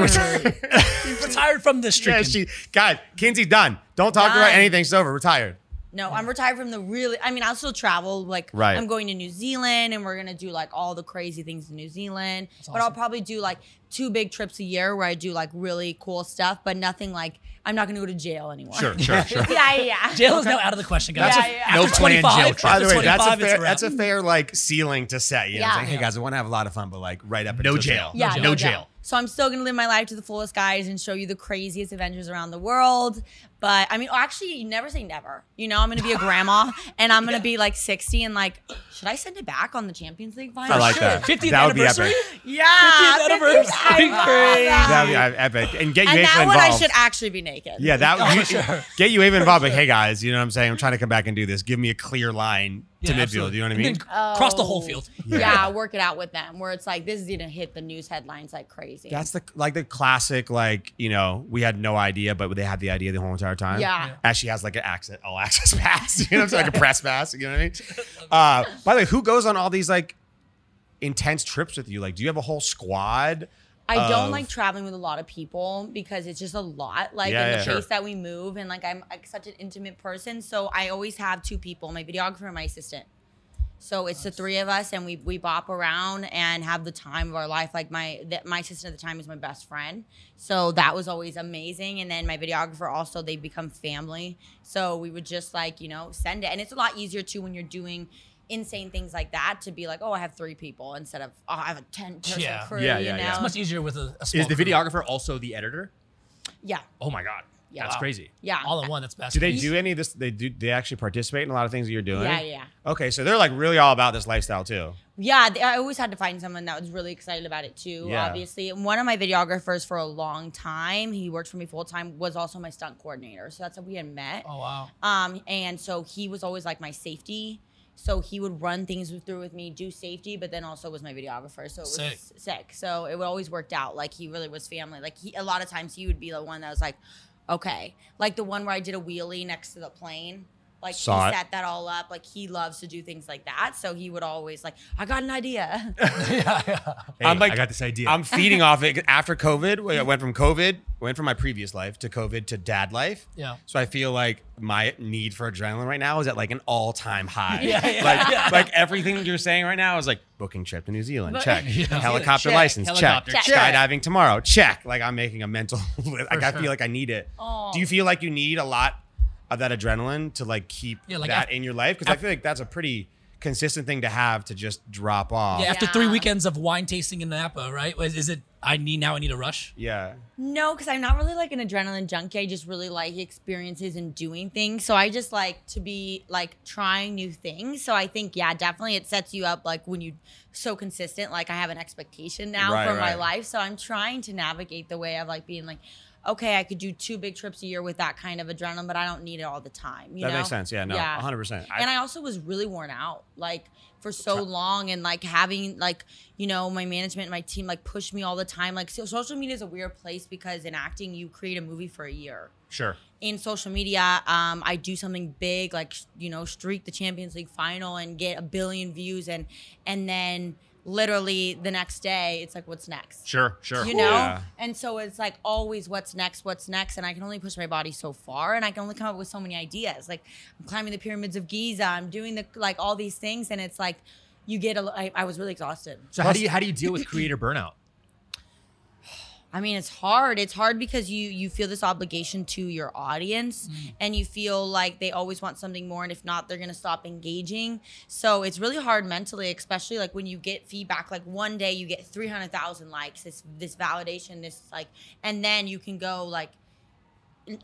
retired. retired. Retired from the street. yeah, she, guys, Kinsey, done. Don't talk about anything. It's over. Retired. No, I'm retired from the really. I mean, I'll still travel. Like, Right. I'm going to New Zealand, and we're gonna do like all the crazy things in New Zealand. But I'll probably do like two big trips a year where I do like really cool stuff, but nothing like I'm not gonna go to jail anymore. Sure, sure, sure. yeah, yeah. Jail is now out of the question, guys. That's a- After no planned 25, jail trip. By the way, that's a fair wrap. that's a fair like ceiling to set. You know, Yeah. like, hey guys, I want to have a lot of fun, but like right up No until jail. Yeah, No no, jail. jail. So I'm still gonna live my life to the fullest, guys, and show you the craziest adventures around the world. But I mean, oh, actually, you never say never. You know, I'm gonna be a grandma, and I'm gonna be like 60, and like, should I send it back on the Champions League final? I like Sure. that. 50th that would be epic. Yeah, 50th 50th anniversary. I love Crazy. that. That'd be epic. And get you And Ava that one I should actually be naked. yeah, that Oh, sure. get you even involved. Like, hey guys, you know what I'm saying? I'm trying to come back and do this. Give me a clear line to Yeah, midfield. absolutely. You know what I mean? then Cross the whole Oh. field. Yeah. work it out with them where it's like this is gonna hit the news headlines like crazy. That's the like the classic like you know we had no idea but they had the idea the whole entire time. Yeah. Yeah. As she has like an access all access pass, you know, what I'm saying? like a press pass. You know what I mean? Uh, by the way, who goes on all these like intense trips with you? Like, do you have a whole squad? I don't of- like traveling with a lot of people because it's just a lot. Like Yeah, in the yeah. pace Sure. that we move, and like I'm like such an intimate person, so I always have two people: my videographer and my assistant. So it's the three of us, and we we bop around and have the time of our life. Like my that my assistant at the time was my best friend, so that was always amazing. And then my videographer also they become family. So we would just like you know send it, and it's a lot easier too when you're doing insane things like that to be like, oh, I have three people instead of oh, I have a ten person Yeah. crew. Yeah, you yeah, know? yeah. It's much easier with a, a small Is the crew. videographer also the editor? Yeah, Oh my god, Yeah. that's Wow. crazy. yeah. all in one. That's best. Do they do any of this? They do. They actually participate in a lot of things that you're doing. Yeah, yeah. Okay, so they're like really all about this lifestyle too. Yeah, th- I always had to find someone that was really excited about it too. Yeah. Obviously, and one of my videographers for a long time, he worked for me full time, was also my stunt coordinator. So that's how we had met. Oh wow. Um, and so he was always like my safety. So he would run things through with me, do safety, but then also was my videographer. So it was Sick. sick. So it would always worked out. Like he really was family. Like he, a lot of times he would be the one that was like, okay, like the one where I did a wheelie next to the plane. Like Saw he it. set that all up. Like he loves to do things like that. So he would always like, I got an idea. Yeah, Hey, I'm like- I got this idea. I'm feeding off it after COVID. I went from COVID, went from my previous life to COVID to dad life. Yeah. So I feel like my need for adrenaline right now is at like an all time high. Yeah, yeah, like, yeah. like everything you're saying right now is like booking trip to New Zealand. But- Check. Yeah. Helicopter Check. license. Helicopter, check. check. Skydiving tomorrow. Check. Like I'm making a mental. like I sure. feel like I need it. Oh. Do you feel like you need a lot of that adrenaline to like keep Yeah, like that af- in your life? Because I feel like that's a pretty consistent thing to have to just drop off. Yeah, after three weekends of wine tasting in Napa, right? Is, is it? I need now. I need a rush. Yeah. No, because I'm not really like an adrenaline junkie. I just really like experiences and doing things. So I just like to be like trying new things. So I think, yeah, definitely it sets you up like when you so consistent. Like I have an expectation now Right, for my life. So I'm trying to navigate the way of like being like, okay, I could do two big trips a year with that kind of adrenaline, but I don't need it all the time. You That know? makes sense. Yeah, no, 100%. I- and I also was really worn out, like for so long, and like having like you know my management and my team like push me all the time. Like so social media is a weird place because in acting you create a movie for a year. sure. In social media, um, I do something big like you know streak the Champions League final and get a billion views, and and then literally the next day it's like what's next Sure, sure. you know Yeah. and so it's like always what's next what's next and i can only push my body so far and i can only come up with so many ideas like i'm climbing the pyramids of giza i'm doing the like all these things and it's like you get a I, I was really exhausted So how do you how do you deal with creator burnout? I mean, it's hard. It's hard because you you feel this obligation to your audience, mm. and you feel like they always want something more, and if not, they're gonna stop engaging. So it's really hard mentally, especially like when you get feedback. Like one day you get three hundred thousand likes, this this validation, this like, and then you can go like,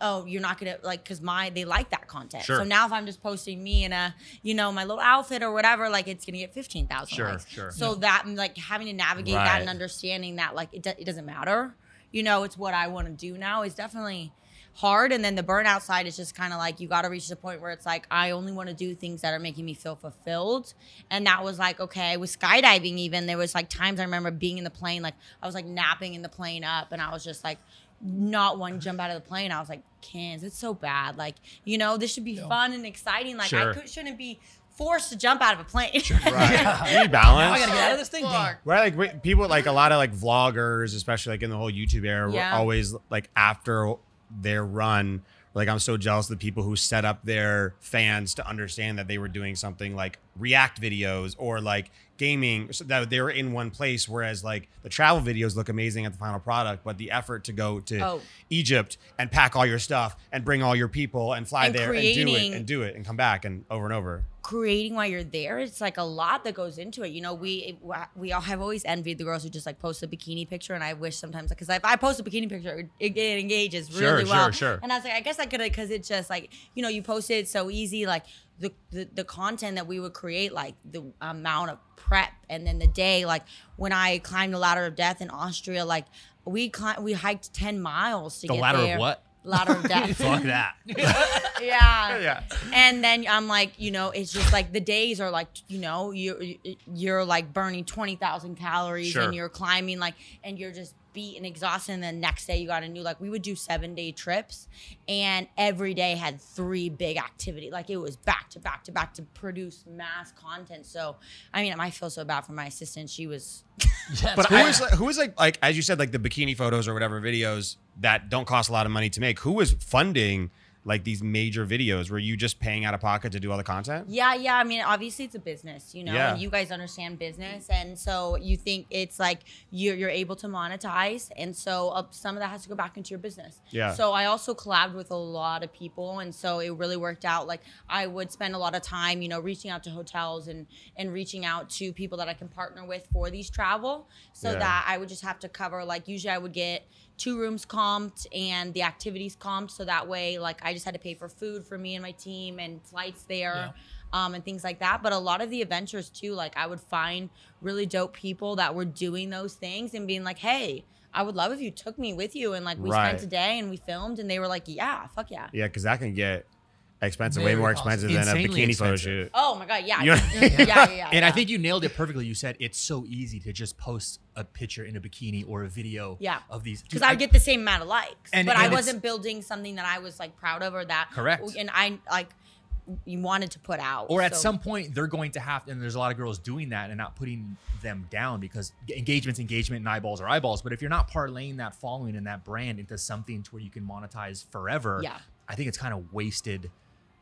oh, you're not gonna like because my they like that content. Sure. So now if I'm just posting me in a you know my little outfit or whatever, like it's gonna get fifteen thousand Sure, likes. sure. So that like having to navigate that and understanding that like it, do- it doesn't matter you know it's what i want to do now is definitely hard. And then the burnout side is just kind of like you got to reach the point where it's like i only want to do things that are making me feel fulfilled. And that was like okay with skydiving even there was like times i remember being in the plane like i was like napping in the plane up and i was just like not to jump out of the plane. I was like cans it's so bad. Like you know this should be fun and exciting. Like Sure. i could, shouldn't be forced to jump out of a plane. Right. You need Now balance. I gotta get out of this thing. Dang. Right, like we- people, like a lot of like vloggers, especially like in the whole YouTube era, Yeah. were always like after their run. Like I'm so jealous of the people who set up their fans to understand that they were doing something like react videos or like gaming, so that they were in one place. Whereas like the travel videos look amazing at the final product, but the effort to go to Oh. Egypt and pack all your stuff and bring all your people and fly And there and do it and do it and come back and over and over. Creating while you're there it's like a lot that goes into it you know we we all have always envied the girls who just like post a bikini picture and i wish sometimes because if i post a bikini picture it, it engages Sure, really sure, well sure. and i was like i guess i could because it's just like you know you post it so easy like the, the the content that we would create like the amount of prep and then the day like when i climbed the ladder of death in austria like we climbed we hiked 10 miles to The get ladder there of what? Ladder of death Fuck that. yeah Yeah. and then I'm like, you know, it's just like the days are like, you know, you you're like burning twenty thousand calories Sure. and you're climbing like, and you're just beat and exhausted. And then next day you got a new like we would do seven day trips, and every day had three big activity. Like it was back to back to back to produce mass content. So I mean, I feel so bad for my assistant. She was Yeah, But it's who crazy. is like, who is like like as you said like the bikini photos or whatever videos that don't cost a lot of money to make? Who is funding like these major videos? Were you just paying out of pocket to do all the content? Yeah, yeah. I mean, obviously it's a business, you know, Yeah. and you guys understand business, and so you think it's like you're you're able to monetize, and so uh, some of that has to go back into your business. Yeah. So I also collabed with a lot of people, and so it really worked out. Like I would spend a lot of time, you know, reaching out to hotels and and reaching out to people that I can partner with for these travel, so Yeah. that I would just have to cover. Like usually I would get two rooms comped and the activities comped, so that way like I just had to pay for food for me and my team and flights there um, and things like that. But a lot of the adventures too, like I would find really dope people that were doing those things and being like, hey, I would love if you took me with you and like we Right. spent a day and we filmed and they were like, yeah, fuck yeah. Yeah, because that can get expensive, way Very more costly. expensive than a Insanely bikini photo expensive. shoot. Oh my god, yeah, You- yeah, yeah, yeah, yeah. And I think you nailed it perfectly. You said it's so easy to just post a picture in a bikini or a video Yeah. of these. because Dude, I would get the same amount of likes, And- but and I it's- wasn't building something that I was like proud of or that Correct. And I like you wanted to put out, or at so- some point they're going to have and there's a lot of girls doing that and not putting them down because engagement's engagement and eyeballs are eyeballs but if you're not parlaying that following and that brand into something to where you can monetize forever Yeah. i think it's kind of wasted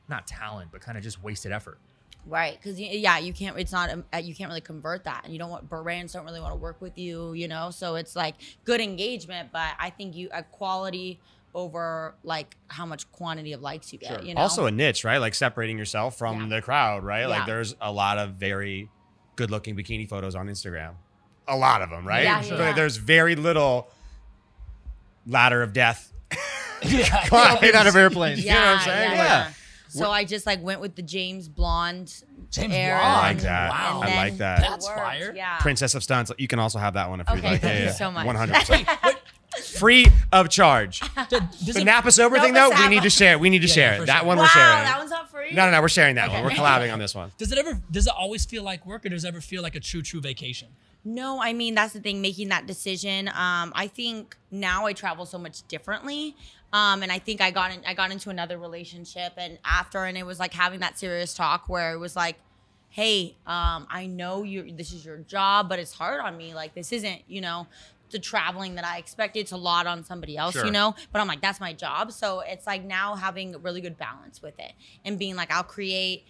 not talent but kind of just wasted effort Right, because yeah, you can't. It's not. um, uh, You can't really convert that, and you don't want brands don't really want to work with you. You know, so it's like good engagement, but I think you a quality over like how much quantity of likes you get. Sure. You know, Also a niche, right? Like separating yourself from Yeah. the crowd, right? Yeah. Like there's a lot of very good looking bikini photos on Instagram. A lot of them, right? Yeah, So yeah. There's very little ladder of death yeah, climbing out of airplanes. yeah, you know what I'm saying? yeah, Like, yeah. So I just like went with the James Blonde. James era, Blonde. I like that. Wow. and I like that. That's worked, fire. Yeah. Princess of Stunts. You can also have that one if you'd like. thank you so much. One hundred percent. Free of charge. Does The it- Napa sober Napa thing though, we need to share. It. We need to Yeah, share for it. That sure. one wow, we're sharing. that one's not free. no, no, no. We're sharing that Okay. one. We're collabing on this one. Does it ever? Does it always feel like work, or does it ever feel like a true, true vacation? No, I mean that's the thing. Making that decision. Um, I think now I travel so much differently. Um, and I think I got in, I got into another relationship, and after, and it was like having that serious talk where it was like, "Hey, um, I know you. This is your job, but it's hard on me. Like this isn't, you know." The traveling that I expected, it's a lot on somebody else, Sure. you know. But I'm like, that's my job. So it's like now having really good balance with it and being like, I'll create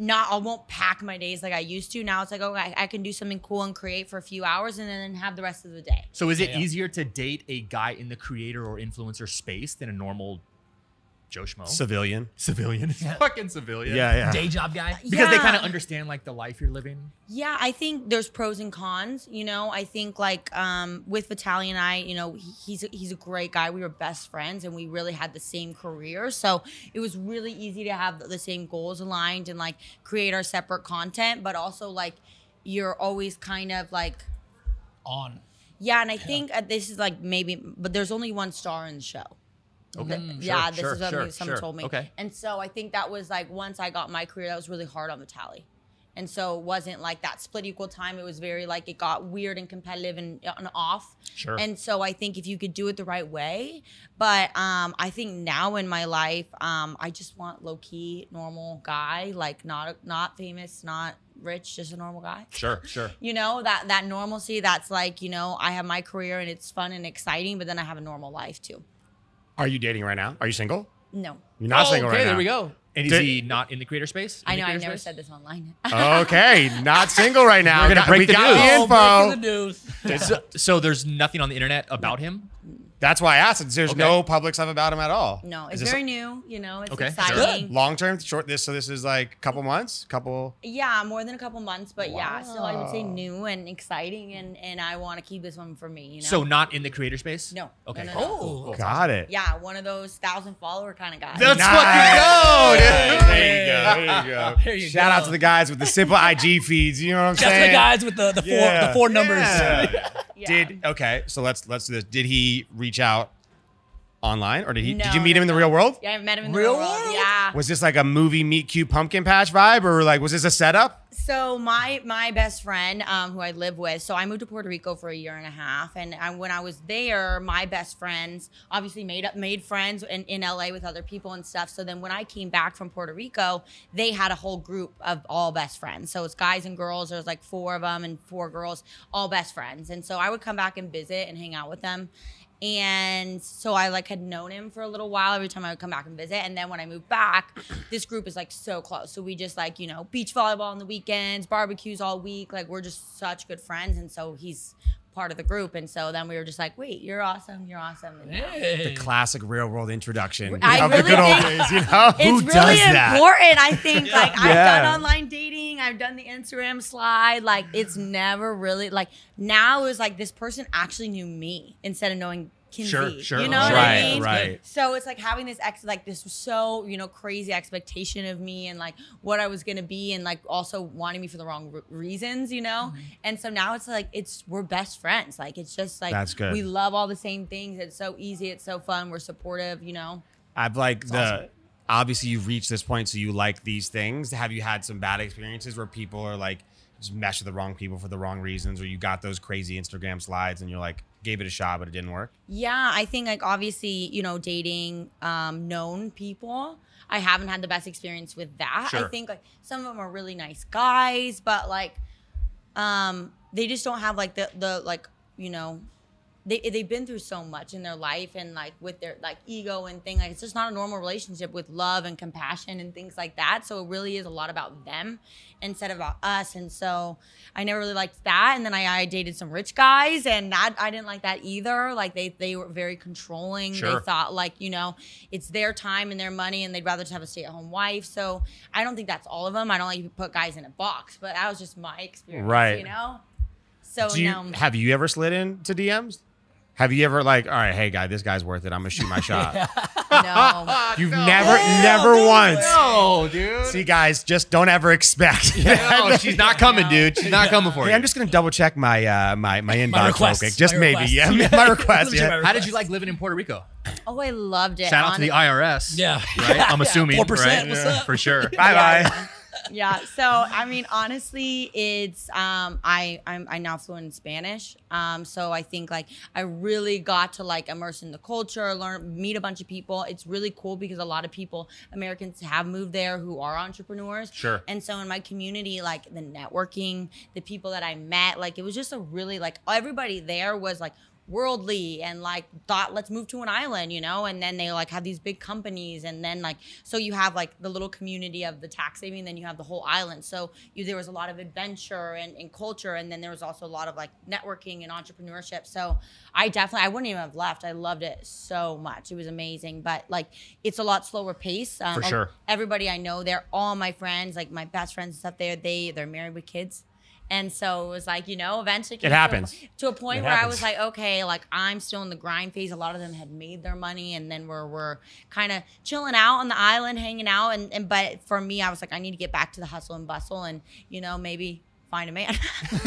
not I won't pack my days like I used to. Now it's like, okay, I can do something cool and create for a few hours and then have the rest of the day. so is it Yeah, yeah. easier to date a guy in the creator or influencer space than a normal joe schmo Civilian. civilian fucking civilian Yeah, yeah. Day job guy. because they kind of understand like the life you're living Yeah, I think there's pros and cons. You know, I think like um, with Vitaly and I, you know, he, he's a, he's a great guy. We were best friends, and we really had the same career, so it was really easy to have the same goals aligned and like create our separate content. But also like you're always kind of like On. yeah, and I think uh, this is like maybe, but there's only one star in the show. Okay sure, yeah, this sure, is what sure, someone sure. told me. okay And so I think that was like once I got my career, that was really hard on Vitaly. And so it wasn't like that split equal time. It was very like it got weird and competitive and, and off. Sure. And so I think if you could do it the right way, but um, I think now in my life, um, I just want low key, normal guy, like not not famous, not rich, just a normal guy. Sure, sure. You know that that normalcy. That's like you know I have my career and it's fun and exciting, but then I have a normal life too. Are you dating right now? Are you single? No, You're not Oh, single okay, right now. Okay, there we go. And is Did- he not in the creator space? I In the know I creator never space? said this online. Okay, not single right now. We're gonna Got- break we the got news. the Oh, breaking the news. So, so there's nothing on the internet about him. That's why I asked. There's Okay. no public stuff about him at all. no, it's this very new. You know, it's Okay, sure. exciting. long term, short. This so this is like a couple months, couple. Yeah, more than a couple months, but yeah, So I would say new and exciting, and and I want to keep this one for me. You know. So not in the creator space. No. Okay. No, no, cool, no. cool, cool. Got it. yeah, one of those thousand follower kind of guys. Let's Nice. fucking go, dude. There you go. There you go. There you Shout out to the guys with the simple IG feeds. You know what I'm Just saying? Just the guys with the, the four Yeah. the four numbers. Yeah. Yeah. Did okay? So let's let's do this. Did he reach out online, or did he? did you meet no, him in the no. real world? Yeah, I met him in the Real real world. world? Yeah. Was this like a movie meet cute pumpkin patch vibe, or like was this a setup? So my my best friend, um, who I live with, so I moved to Puerto Rico for a year and a half, and I, when I was there, my best friends obviously made up made friends in, in LA with other people and stuff. So then when I came back from Puerto Rico, they had a whole group of all best friends. So it's guys and girls. There was like four of them and four girls, all best friends. And so I would come back and visit and hang out with them. And so I like had known him for a little while every time I would come back and visit. And then when I moved back, this group is like so close. So we just like, you know, beach volleyball on the weekends, barbecues all week. Like we're just such good friends. And so he's part of the group. And so then we were just like, wait, you're awesome. You're awesome. And Hey. Classic real world introduction I of the good old days. You know it's who really does that? important. I think like I've Yeah. done online dating, I've done the Instagram slide. Like it's never really like now it's like this person actually knew me instead of knowing Kinsey. Sure, sure. You know what Right, I mean? right. So it's like having this ex like this so you know crazy expectation of me and like what I was gonna be and like also wanting me for the wrong re- reasons, you know. Mm-hmm. And so now it's like it's we're best friends. Like it's just like That's good. we love all the same things. It's so easy. It's so fun. We're supportive. You know. I've like the obviously you've reached this point, so you like these things. Have you had some bad experiences where people are like just mesh with the wrong people for the wrong reasons, or you got those crazy Instagram slides and you're like gave it a shot but it didn't work? Yeah, I think like obviously, you know, dating um known people. I haven't had the best experience with that. I think like some of them are really nice guys, but like um they just don't have like the the like, you know, they they've been through so much in their life and like with their like ego and thing like it's just not a normal relationship with love and compassion and things like that. So it really is a lot about them instead of about us. And so i never really liked that. And then i, I dated some rich guys and that i didn't like that either. Like they they were very controlling. Sure. they thought like you know it's their time and their money and they'd rather just have a stay-at-home wife. So i don't think that's all of them. I don't like to put guys in a box but that was just my experience Right. you know? So Do you, now have you ever slid into DMs? Have you ever like, all right, hey guy, this guy's worth it. I'm gonna shoot my shot. no You've never, never once. No, dude. See, guys, just don't ever expect. no, she's not coming, dude. She's not coming for Hey, you. I'm just gonna double check my uh, my my inbox real quick, just My maybe. requests. Yeah, Yeah. my request. Legit my Yeah. request. How did you like living in Puerto Rico? Oh, I loved it. Shout out to the IRS. Yeah. Right? I'm assuming. 4%, right? what's up? For sure. Bye bye. Yeah. So I mean, honestly, it's um, I I'm I now fluent in Spanish. Um, so I think like I really got to like immerse in the culture, learn, meet a bunch of people. It's really cool because a lot of people, Americans, have moved there who are entrepreneurs. Sure. And so in my community, like the networking, the people that I met, like it was just a really like everybody there was like worldly and like thought let's move to an island you know? And then they like have these big companies and then like so you have like the little community of the tax saving then you have the whole island. So you there was a lot of adventure and, and culture and then there was also a lot of like networking and entrepreneurship. So i definitely i wouldn't even have left. I loved it so much. It was amazing. But like it's a lot slower pace. Um, For sure. everybody i know they're all my friends like my best friends and stuff. There they they're married with kids and so it was like, you know, eventually came to a- happens. to a point It where I was like, okay, like I'm still in the grind phase. A lot of them had made their money and then we're we're kind of chilling out on the island, hanging out. And, and but for me, I was like, I need to get back to the hustle and bustle and, you know, maybe find a man.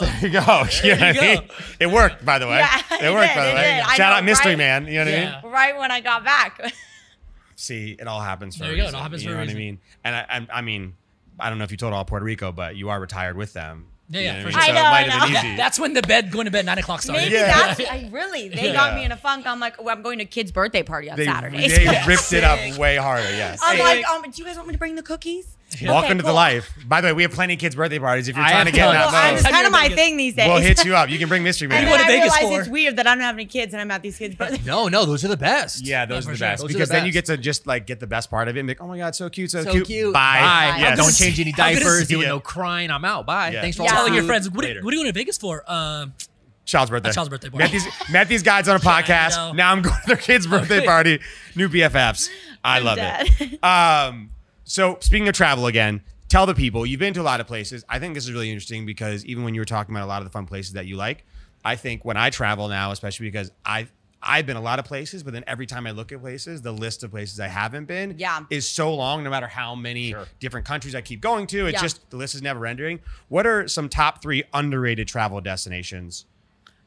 There you go. You know what I you mean? It worked, by the way. Yeah, it it worked, did, by the way. did. Shout know, out Mystery right? Man. You know what I mean? Right when I got back. See, it all happens for There a you go. It all happens you for know a what I mean? And I, I, I mean, I don't know if you told all Puerto Rico, but you are retired with them. Yeah, You yeah, know for sure. I I know, So it might I know. easy. That's when the bed going to bed nine o'clock started. Maybe Yeah. that's I really. They Yeah. got me in a funk. I'm like, oh, I'm going to kid's birthday party on they, Saturday. they ripped it up way harder. Yes. I'm Hey, like, hey. um, do you guys want me to bring the cookies? Welcome Okay, to the life. By the way, we have plenty of kids' birthday parties. If you're I trying to get that Well, it's kind of my Anything. thing these days. we'll hit you up. You can bring mystery And man. What then to I Vegas realize for? it's weird that I don't have any kids and I'm at these kids' birthdays. No, no, those are the best. Yeah, those Yeah, are the sure. best Those because the then you get to just like get the best part of it. And be like, oh my god, so cute, so, So cute. cute. Bye. Bye. Yes. Don't change any diapers. see Doing no crying. I'm out. Bye. Yeah. Thanks for Yeah. Telling your friends, what, are- what are you going to Vegas for? Um, Child's birthday. A child's birthday party. Met these, met these guys on a podcast. know. Now I'm going to their kid's birthday party. New BFFs. I I'm love dead. it. Um, so speaking of travel again, tell the people you've been to a lot of places. I think this is really interesting because even when you were talking about a lot of the fun places that you like, I think when I travel now, especially because I've I've been a lot of places, but then every time I look at places, the list of places I haven't been Yeah. is so long. No matter how many Sure. different countries I keep going to, it's Yeah. just the list is never ending. What are some top three underrated travel destinations?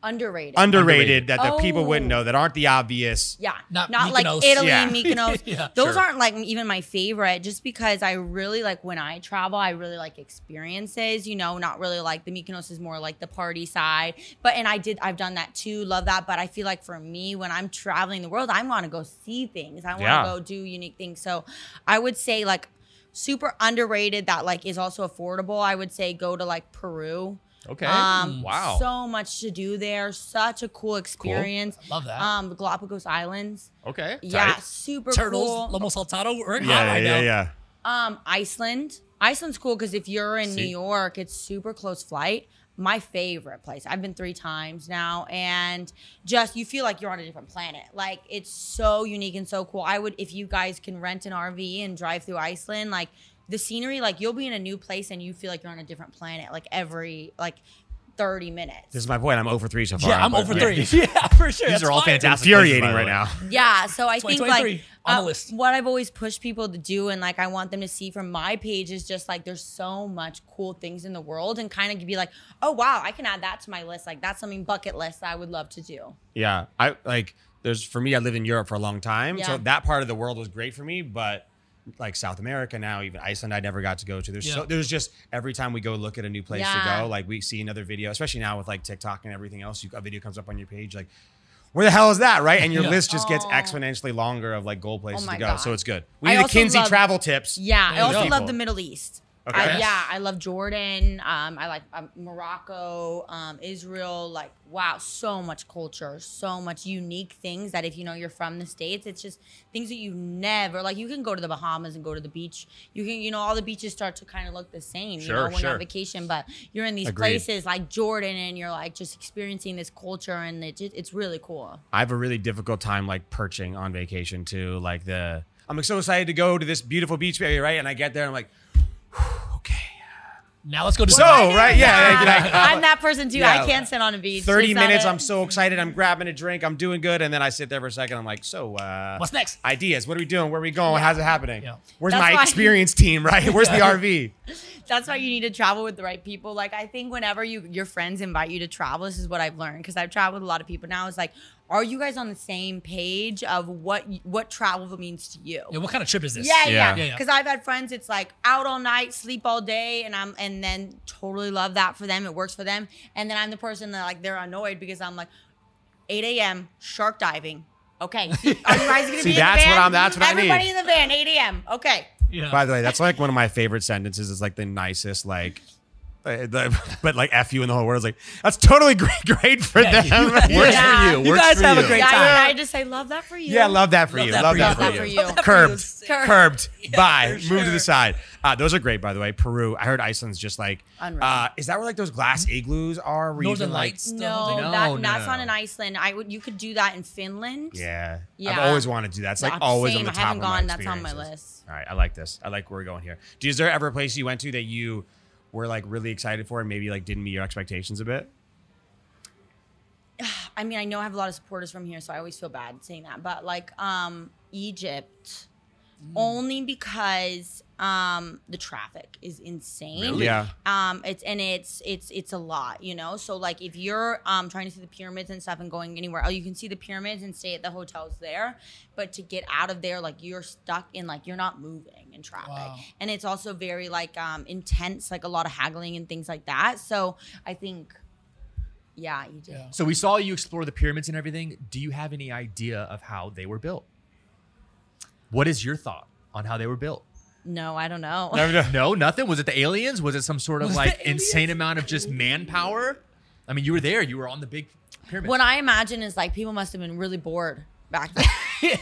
Underrated. underrated, that the people wouldn't Oh. know that aren't the obvious. Yeah, Not not, like Italy, Yeah. Mykonos. Yeah. Those Sure. aren't like even my favorite, just because I really like when I travel. I really like experiences. You know, not really like the Mykonos is more like the party side. But and I did, I've done that too. Love that. But I feel like for me, when I'm traveling the world, I want to go see things. I want to Yeah. go do unique things. So I would say like super underrated that like is also affordable. I would say go to like Peru. Okay. Um, wow. So much to do there. Such a cool experience. Love that. Um, the Galapagos Islands. okay. Yeah, Tight. super Turtles, cool. Lomo Saltado, we're hot Yeah, right yeah, now. yeah. Um, Iceland. Iceland's cool because if you're in See? New York, it's super close flight. My favorite place. I've been three times now, and just you feel like you're on a different planet. Like it's so unique and so cool. I would, if you guys can rent an RV and drive through Iceland, like the scenery, like you'll be in a new place and you feel like you're on a different planet. Like every like thirty minutes. This is my point. I'm over three so far. Yeah, I'm over three. Yeah, for sure. These That's are all fire. fantastic. Infuriating places, by the right now. Yeah, so I think like on the uh, list. what I've always pushed people to do and like I want them to see from my page is just like there's so much cool things in the world and kind of be like, oh wow, I can add that to my list. Like that's something bucket list I would love to do. Yeah, I like. There's for me. I lived in Europe for a long time, so that part of the world was great for me. But like South America now, even Iceland, I never got to go to. There's Yeah. so there's just every time we go look at a new place Yeah. to go, like we see another video, especially now with like TikTok and everything else. You, a video comes up on your page, like. Where the hell is that, right? And your Yeah. list just gets Oh. exponentially longer of like goal oh places my to go. God. So it's good. We I need a Kinsey love- travel tips. Yeah, I also go. love the Middle East. Okay. I, yeah, I love Jordan. Um, I like um, Morocco, um, Israel. Like, wow, so much culture, so much unique things that if you know you're from the states, it's just things that you never like. You can go to the Bahamas and go to the beach. You can, you know, all the beaches start to kind of look the same. you know, when you're on vacation, but you're in these Agreed. places like Jordan, and you're like just experiencing this culture, and it, just- it's really cool. I have a really difficult time like perching on vacation too. Like the I'm so excited to go to this beautiful beach area, right? And I get there and I'm like. Now let's go to So, right, yeah, like, like, I'm that person too. yeah. I can't sit on a beach. 30 It's not minutes, a- I'm so excited. I'm grabbing a drink. I'm doing good. And then I sit there for a second. I'm like, so, uh, What's next? ideas? What are we doing? Where are we going? How's it happening? Yeah. Where's That's my why- experience team, right? Where's the RV? that's why you need to travel with the right people. Like I think whenever you your friends invite you to travel, this is what I've learned because I've traveled with a lot of people now. It's like, are you guys on the same page of what what travel means to you? Yeah, what kind of trip is this? Yeah, Yeah. yeah. Yeah, yeah. Because I've had friends, it's like out all night, sleep all day, and I'm and then totally love that for them. It works for them. And then I'm the person that like they're annoyed because I'm like, 8 a.m. shark diving. Okay, are you guys gonna See, be in that's the what? I'm- that's what I need. Everybody in the van, 8 a.m. Okay. Yeah. By the way, that's like one of my favorite sentences. It's like the nicest, like, the, but like F you in the whole world. It's like, that's totally great, great for Yeah, them. you- Works Yeah. for you. You Works guys for have a you. great Yeah, time. I, I just say love that for you. Yeah, love that for Love you. that love for that you. for Love you. that for you. That for Curbed. you. Curbed. Curbed. Bye. for Move to the side. Uh, those are great, by the way. Peru. I heard Iceland's just like. Unreal. Uh, is that where like those glass igloos are? Where you Northern can, like- Lights. the No. No, that, no, that's not in Iceland. I would you could do that in Finland. Yeah. Yeah. I've always wanted to do that. It's like Yeah, always same. on the I top haven't of my gone. That's on my list. All right, I like this. I like where we're going here. Do is there ever a place you went to that you were like really excited for and maybe like didn't meet your expectations a bit? I mean, I know I have a lot of supporters from here, so I always feel bad saying that. But like, um, Egypt. Only because um the traffic is insane. Really? Yeah. Um it's and it's it's it's a lot, you know. So like if you're um trying to see the pyramids and stuff and going anywhere, oh you can see the pyramids and stay at the hotels there, but to get out of there like you're stuck in like you're not moving in traffic. Wow. And it's also very like um intense, like a lot of haggling and things like that. So I think yeah, you do. Yeah. So we saw you explore the pyramids and everything. Do you have any idea of how they were built? What is your thought on how they were built? No, I don't know. No, nothing. Was it the aliens? Was it some sort of Was like insane amount of just manpower? I mean, you were there. You were on the big pyramids. What I imagine is like people must have been really bored back then.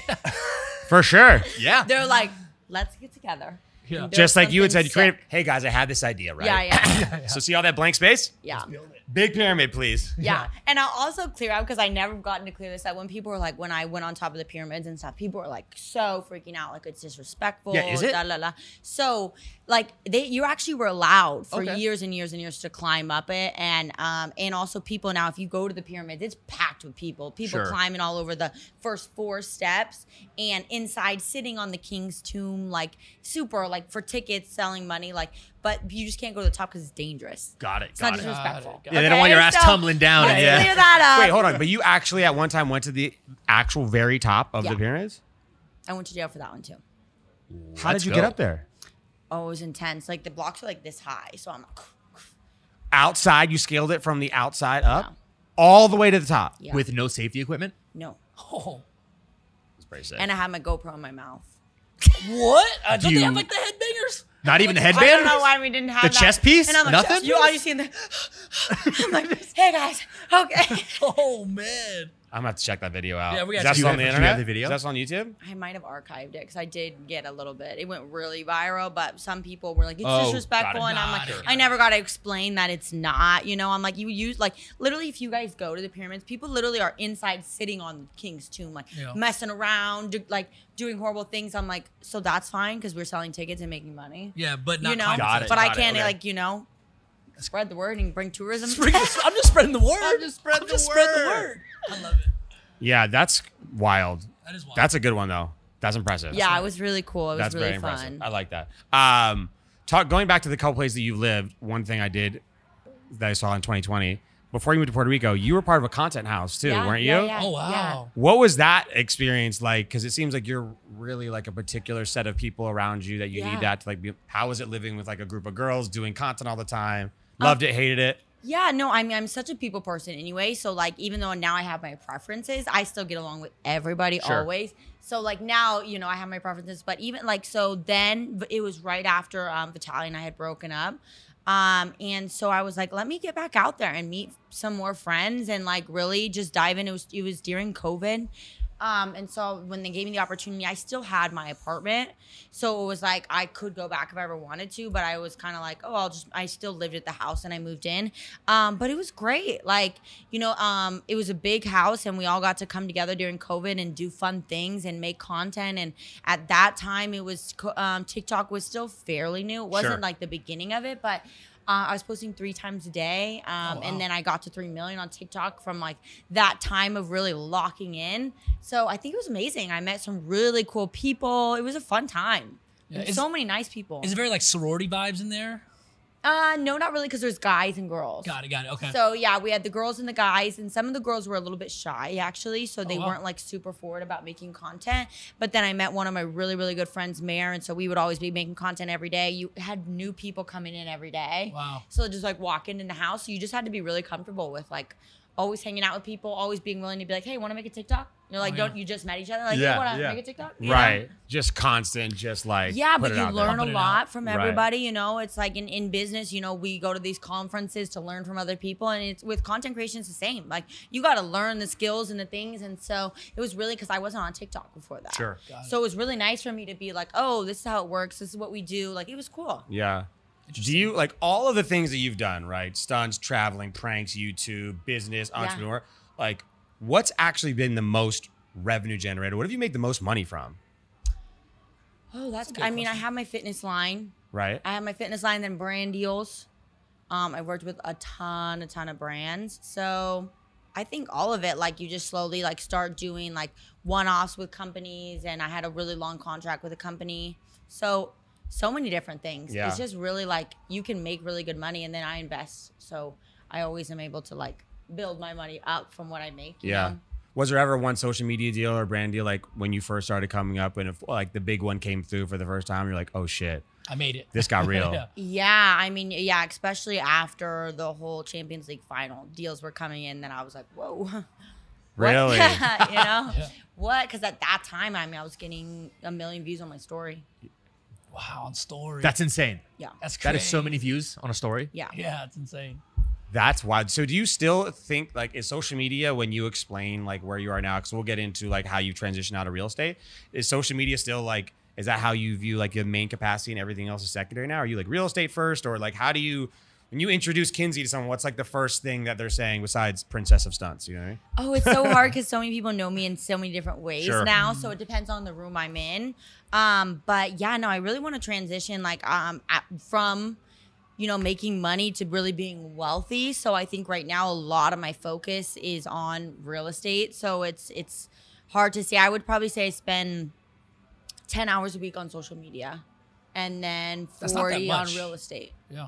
For sure. yeah. They're like, let's get together. Yeah. Just like you had said, something you created, hey guys, I have this idea, right? Yeah, yeah, So see all that blank space? yeah. Big pyramid, please. Yeah. And I'll also clear out because I never gotten to clear this out. When people were like, when I went on top of the pyramids and stuff, people were like so freaking out, like it's disrespectful. Yeah, is it? Da, la, la. So, like, they you actually were allowed for Okay. years and years and years to climb up it, and um, and also people now, if you go to the pyramids, it's packed with people. People Sure. climbing all over the first four steps, and inside sitting on the king's tomb, like super, like for tickets, selling money, like. But you just can't go to the top because it's dangerous. Got it. It's not Got it. disrespectful. Got it, got it. Yeah, they don't want your ass tumbling down, Let's yeah. clear that up. Wait, hold on. But you actually at one time went to the actual very top of Yeah. the pyramids? I went to jail for that one too. How Let's did you go. get up there? Oh, it was intense. Like the blocks are like this high, so I'm like, Outside, you scaled it from the outside up Yeah. all the way to the top. yeah, With no safety equipment? no. Oh, That's pretty sick. And I had my GoPro in my mouth. what? I uh, don't You- they have like the headbangers? Not even the I headband? don't know why we didn't have The that. chest piece? And I'm like, Nothing? You all you see in the. I'm like, hey guys, okay. Oh man. I'm gonna have to check that video out. Yeah, we Is gotta that check still on the out. Do you internet? have the video? Is that still on YouTube? I might have archived it because I did get a little bit. It went really viral, but some people were like, "It's Oh, disrespectful," got it. and I'm Got like, it. I never got to explain that it's not. You know, I'm like, you use like literally, if you guys go to the pyramids, people literally are inside sitting on the king's tomb, like Yeah. messing around, do, like doing horrible things. I'm like, so that's fine because we're selling tickets and making money. Yeah, but not you know, climate Got it, but I got it, can't okay. like you know spread the word and bring tourism. Spread- I'm just spreading the word. I'm just spreading I'm the just spreading the word. word. I love it. Yeah, that's wild. That is wild. That's a good one though. That's impressive. yeah, it was really cool. It was That's really very fun. impressive. I like that. Um, talk going back to the couple places that you lived. One thing I did that I saw in 2020 before you moved to Puerto Rico, you were part of a content house too, Yeah, weren't yeah, you? yeah. Oh wow. What was that experience like? Because it seems like you're really like a particular set of people around you that you Yeah. need that to like be. How was it living with like a group of girls doing content all the time? Um, Loved it, hated it. Yeah, no, I mean, I'm such a people person anyway. So, like, even though now I have my preferences, I still get along with everybody Sure. always. So, like, now, you know, I have my preferences, but even like, so then it was right after um, Vitaly and I had broken up. Um, and so I was like, let me get back out there and meet some more friends and like really just dive in. It was, it was during COVID. Um, and so when they gave me the opportunity, I still had my apartment. So it was like I could go back if I ever wanted to, but I was kind of like, oh, I'll just I still lived at the house and I moved in. Um, but it was great. Like, you know, um, it was a big house and we all got to come together during COVID and do fun things and make content. And at that time it was um, TikTok was still fairly new. It wasn't Sure. like the beginning of it, but uh, I was posting three times a day, um, Oh, wow. and then I got to three million on TikTok from like that time of really locking in. So I think it was amazing. I met some really cool people. It was a fun time. Yeah, so many nice people. Is it very like sorority vibes in there? Uh, no, not really, because there's guys and girls. Got it. Got it. Okay. So yeah, we had the girls and the guys, and some of the girls were a little bit shy actually, so they Oh, wow. weren't like super forward about making content. But then I met one of my really really good friends, Mayor, and so we would always be making content every day. You had new people coming in every day. Wow. So just like walking in the house, you just had to be really comfortable with like always hanging out with people, always being willing to be like, hey, want to make a TikTok? You know, like, Oh, yeah. don't you just met each other? Like, Yeah, hey, want to yeah. make a TikTok? You know? Right. Just constant, just like Yeah, put but it you out there. learn a lot out. from Right. everybody. You know, it's like in, in business, you know, we go to these conferences to learn from other people. And it's with content creation, it's the same. Like, you got to learn the skills and the things. And so it was really because I wasn't on TikTok before that. Sure. Got it. So it was really nice for me to be like, oh, this is how it works. This is what we do. Like, it was cool. Yeah. Do you like all of the things that you've done, right? Stunts, traveling, pranks, YouTube, business, Yeah. entrepreneur. Like, what's actually been the most revenue generator? What have you made the most money from? Oh, that's, a good I mean, I have my fitness line. Right? I have my fitness line, then brand deals. Um, I worked with a ton, a ton of brands. So I think all of it. Like you just slowly like start doing like one-offs with companies, and I had a really long contract with a company. So so many different things. Yeah. It's just really like you can make really good money, and then I invest. So I always am able to like build my money up from what I make. Yeah. know? Was there ever one social media deal or brand deal like when you first started coming up and if like the big one came through for the first time, you're like, oh shit, I made it. this got real. Yeah. Yeah, I mean, yeah, especially after the whole Champions League final deals were coming in, then I was like, whoa. What? Really? you know? Yeah. What? Because at that time, I mean, I was getting a million views on my story. Wow, on story. That's insane. Yeah. that's crazy. That is so many views on a story. Yeah. Yeah, it's insane. That's wild. So do you still think like is social media when you explain like where you are now? Because we'll get into like how you transition out of real estate. Is social media still like is that how you view like your main capacity and everything else is secondary now? Are you like real estate first or like how do you when you introduce Kinsey to someone, what's like the first thing that they're saying besides Princess of Stunts? You know what I mean? Oh, it's so hard because so many people know me in so many different ways Sure. now. Mm-hmm. So it depends on the room I'm in. Um, but yeah, no, I really want to transition like um from you know making money to really being wealthy. So I think right now a lot of my focus is on real estate. So it's it's hard to say. I would probably say I spend ten hours a week on social media, and then That's not that forty on real estate. Yeah.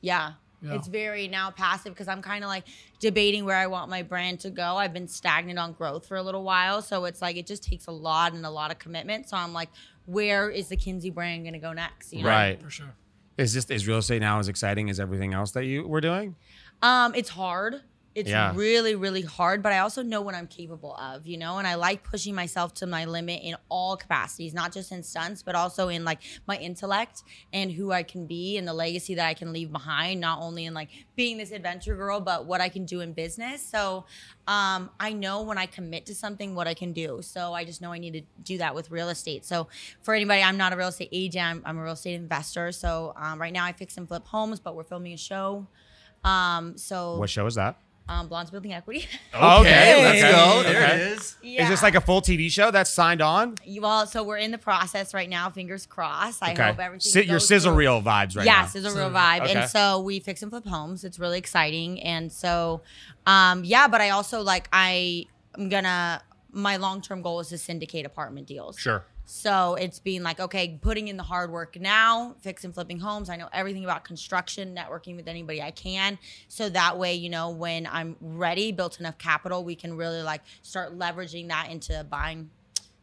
Yeah. Yeah. It's very now passive because I'm kind of like debating where I want my brand to go. I've been stagnant on growth for a little while. So it's like it just takes a lot and a lot of commitment. So I'm like, where is the Kinsey brand going to go next? You know? Right. For sure. Is this is real estate now as exciting as everything else that you were doing? Um, it's hard. It's Yeah. really, really hard, but I also know what I'm capable of, you know, and I like pushing myself to my limit in all capacities, not just in stunts, but also in like my intellect and who I can be and the legacy that I can leave behind, not only in like being this adventure girl, but what I can do in business. So um, I know when I commit to something what I can do. So I just know I need to do that with real estate. So for anybody, I'm not a real estate agent, I'm, I'm a real estate investor. So um, right now I fix and flip homes, but we're filming a show. Um, so What show is that? Um, Blondes Building Equity. Okay, let's go. There okay. it is. yeah. Is this like a full TV show that's signed on? You- well? So we're in the process right now. Fingers crossed. I hope everything. Si- your goes sizzle through. reel vibes right yeah, now. sizzle Sizzle real reel. vibe. Okay. And so we fix and flip homes. It's really exciting. And so, um, yeah, but I also like I am gonna. My long term goal is to syndicate apartment deals. Sure. So it's being like, okay, putting in the hard work now, fixing flipping homes. I know everything about construction, networking with anybody I can. So that way, you know, when I'm ready, built enough capital, we can really like start leveraging that into buying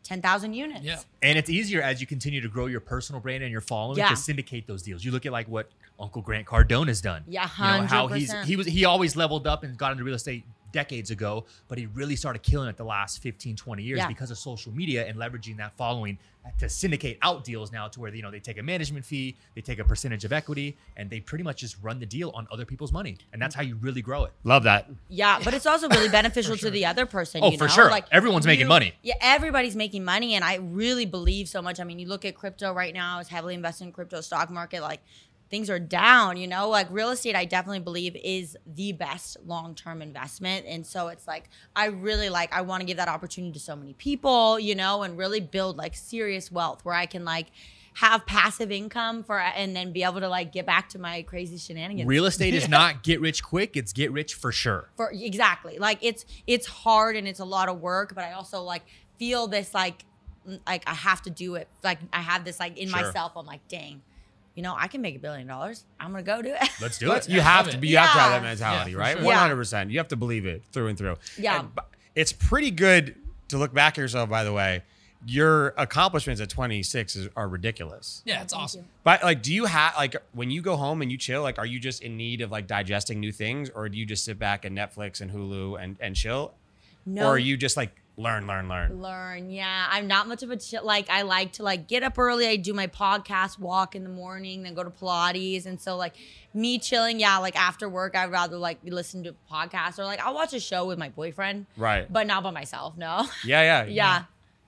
10,000 units. Yeah. And it's easier as you continue to grow your personal brand and your following Yeah. to syndicate those deals. You look at like what Uncle Grant Cardone has done. Yeah, You know how he's he was he always leveled up and got into real estate decades ago, but he really started killing it the last 15, 20 years Yeah. because of social media and leveraging that following uh, to syndicate out deals now to where you know they take a management fee, they take a percentage of equity, and they pretty much just run the deal on other people's money. And that's how you really grow it. Love that. Yeah, but it's also really beneficial to the other person. Oh, you for sure. Like Everyone's making money. Yeah, everybody's making money, and I really believe so much. I mean, you look at crypto right now; I was heavily invested in crypto stock market. Like things are down. You know, like real estate, I definitely believe is the best long term investment, and so it's like I really like. I want to give that opportunity to so many people. You know, and really build like serious wealth where I can like have passive income for and then be able to like get back to my crazy shenanigans Real estate is not get rich quick, it's get rich for sure. for exactly like it's it's hard and it's a lot of work but i also like feel this like like i have to do it like i have this like in Sure. myself i'm like dang you know i can make a billion dollars i'm gonna go do it Let's do it. You have to be. You have to have that mentality, Yeah, right? Yeah. hundred percent. You have to believe it through and through. Yeah. And it's pretty good to look back at yourself. By the way, your accomplishments at twenty six are ridiculous. Yeah, it's awesome. But like, do you have like when you go home and you chill? Like, are you just in need of like digesting new things, or do you just sit back and Netflix and Hulu and and chill, no or are you just like learn, learn, learn? learn yeah. I'm not much of a chill like i like to like get up early. I do my podcast walk in the morning then go to pilates. And so like me chilling yeah like after work i'd rather like listen to a podcast or like i'll watch a show with my boyfriend Right. but not by myself no. Yeah, yeah, yeah.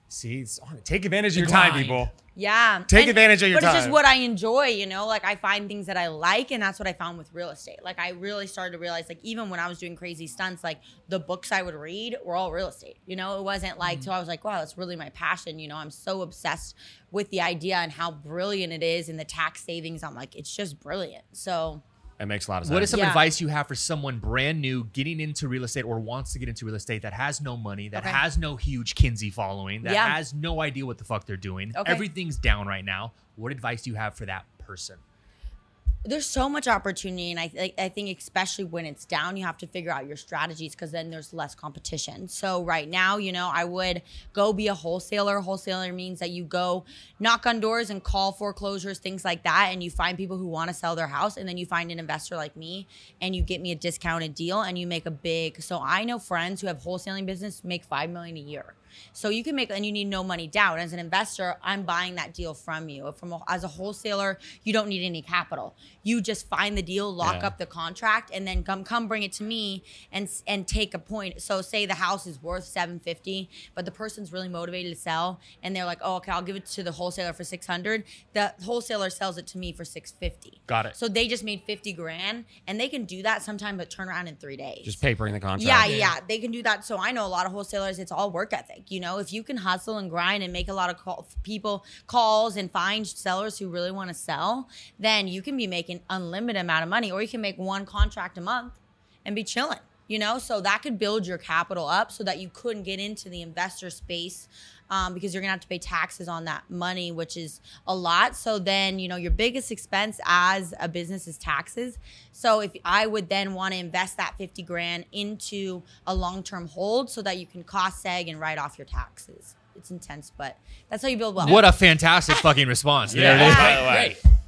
See, it's on take advantage of your time, people. Yeah. Take advantage of your but it's just what I enjoy, you know? Like I find things that I like and that's what I found with real estate. Like I really started to realize like even when I was doing crazy stunts, like the books I would read were all real estate. You know, it wasn't like Mm-hmm. so I was like, wow, that's really my passion. You know, I'm so obsessed with the idea and how brilliant it is and the tax savings. I'm like, it's just brilliant. So It makes a lot of sense. What is some Yeah. advice you have for someone brand new getting into real estate or wants to get into real estate that has no money, that Okay. has no huge Kinsey following, that Yeah. has no idea what the fuck they're doing? Okay. Everything's down right now. What advice do you have for that person? There's so much opportunity and I, I think especially when it's down you have to figure out your strategies because then there's less competition. So right now you know i would go be a wholesaler. Wholesaler means that you go knock on doors and call foreclosures things like that and you find people who want to sell their house and then you find an investor like me and you get me a discounted deal and you make a big so i know friends who have wholesaling business make five million a year so you can make, and you need no money down. As an investor, I'm buying that deal from you. From a, as a wholesaler, you don't need any capital. You just find the deal, lock Yeah. up the contract, and then come come bring it to me and and take a point. So say the house is worth 750, but the person's really motivated to sell, and they're like, oh, okay, I'll give it to the wholesaler for 600. The wholesaler sells it to me for 650. Got it. So they just made 50 grand, and they can do that sometime, but turn around in three days. Just papering the contract. Yeah, Yeah. yeah, they can do that. So I know a lot of wholesalers. It's all work ethic. You know, if you can hustle and grind and make a lot of call, people calls and find sellers who really want to sell, then you can be making unlimited amount of money, or you can make one contract a month and be chilling. You know, so that could build your capital up so that you couldn't get into the investor space um, because you're gonna have to pay taxes on that money, which is a lot. So then, you know, your biggest expense as a business is taxes. So if I would then want to invest that 50 grand into a long-term hold so that you can cost seg and write off your taxes. It's intense, but that's how you build wealth. What a fantastic fucking response. There it is. by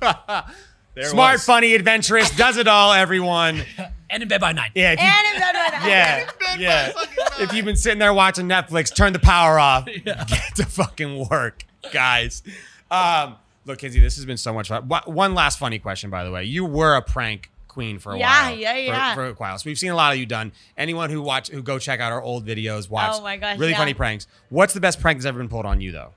the way. There Smart, was. funny, adventurous, does it all, everyone. And in bed by nine. Yeah, if you, and if that- yeah, yeah. If you've been sitting there watching Netflix, turn the power off. Get to fucking work, guys. Um, look, Kinsey, this has been so much fun. One last funny question, by the way. You were a prank queen for a Yeah, while. yeah, for- yeah. For, a while. So we've seen a lot of you done. Anyone who watch, who go check out our old videos, watch. Oh my gosh, really yeah. funny pranks. What's the best prank that's ever been pulled on you, though?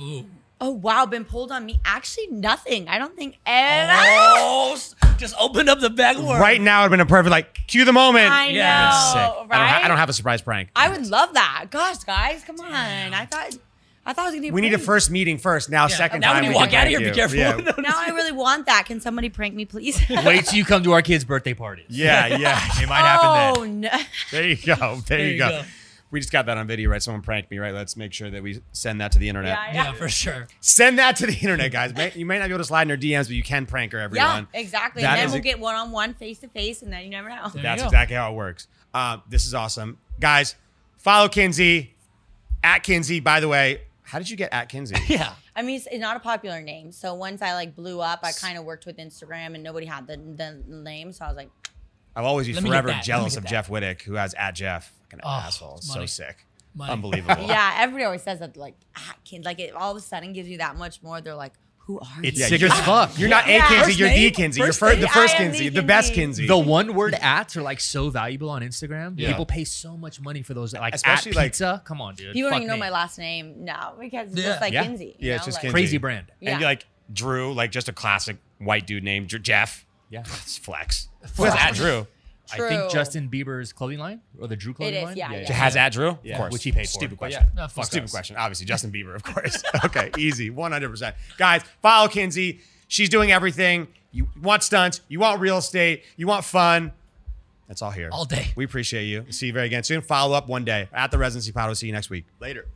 Ooh. Oh wow, been pulled on me. Actually, nothing. I don't think ever. Oh, just opened up the bag of worms. Right now, it'd been a perfect like cue the moment. I Yeah. know, Sick. right? I don't, ha- I don't have a surprise prank. I would love that. Gosh, guys, come on. I thought I thought it was gonna be. we need a first meeting first. Now, Yeah. second Now time. when you we walk out of prank here, be careful. Yeah. Now I really want that. Can somebody prank me, please? Wait till you come to our kids' birthday parties. Yeah, yeah. It might happen then. oh then. no. There you go. There, you, you go. go. We just got that on video, right? Someone pranked me, right? Let's make sure that we send that to the internet. Yeah, Yeah, for sure. Send that to the internet, guys. You may not be able to slide in their DMs, but you can prank her, Yeah, exactly. That and then we'll a- get one on one, face to face, and then you never know. There That's exactly how it works. Um, this is awesome. Guys, follow Kinsey at Kinsey. By the way, how did you get at Kinsey? Yeah. I mean, it's, it's not a popular name. So once I like blew up, I kind of worked with Instagram, and nobody had the the name. So I was like, I'll always be Let me get forever that. Let me jealous get of that. Jeff Whittick, who has at Jeff. Fucking Oh, asshole. it's So money. sick. Money. Unbelievable. yeah. Everybody always says that, like, ah, kid, like it all of a sudden gives you that much more. They're like, who are you? It's you? sick you're- as fuck. You're not a Kinsey, First you're the name? Kinsey. You're First fir- name? the first I am Kinsey, the the best Kinsey. Kinsey. The one word ats are like so valuable on Instagram. Yeah. People pay so much money for those like Especially, at like- pizza. Come on, dude. People don't Fuck even know me. my last name. No, because it's Yeah. just like Yeah. Kinsey. you Yeah, it's know, just like- Kinsey. Crazy brand. And you're like Drew, like just a classic white dude name, Dr- Jeff. Yeah. It's flex. Who has at Drew? I think Justin Bieber's clothing line or the Drew clothing is, line. yeah, yeah. Has at Drew? Yeah, of course. which he paid for. Stupid But question. yeah, no, fuck Stupid us. question. Obviously, Justin Bieber, of course. okay, easy. 100%. Guys, follow Kinsey. She's doing everything. You want stunts, you want real estate, you want fun. That's all here. All day. We appreciate you. See you very again soon. Follow up one day at the Residency Pod. We'll see you next week. Later.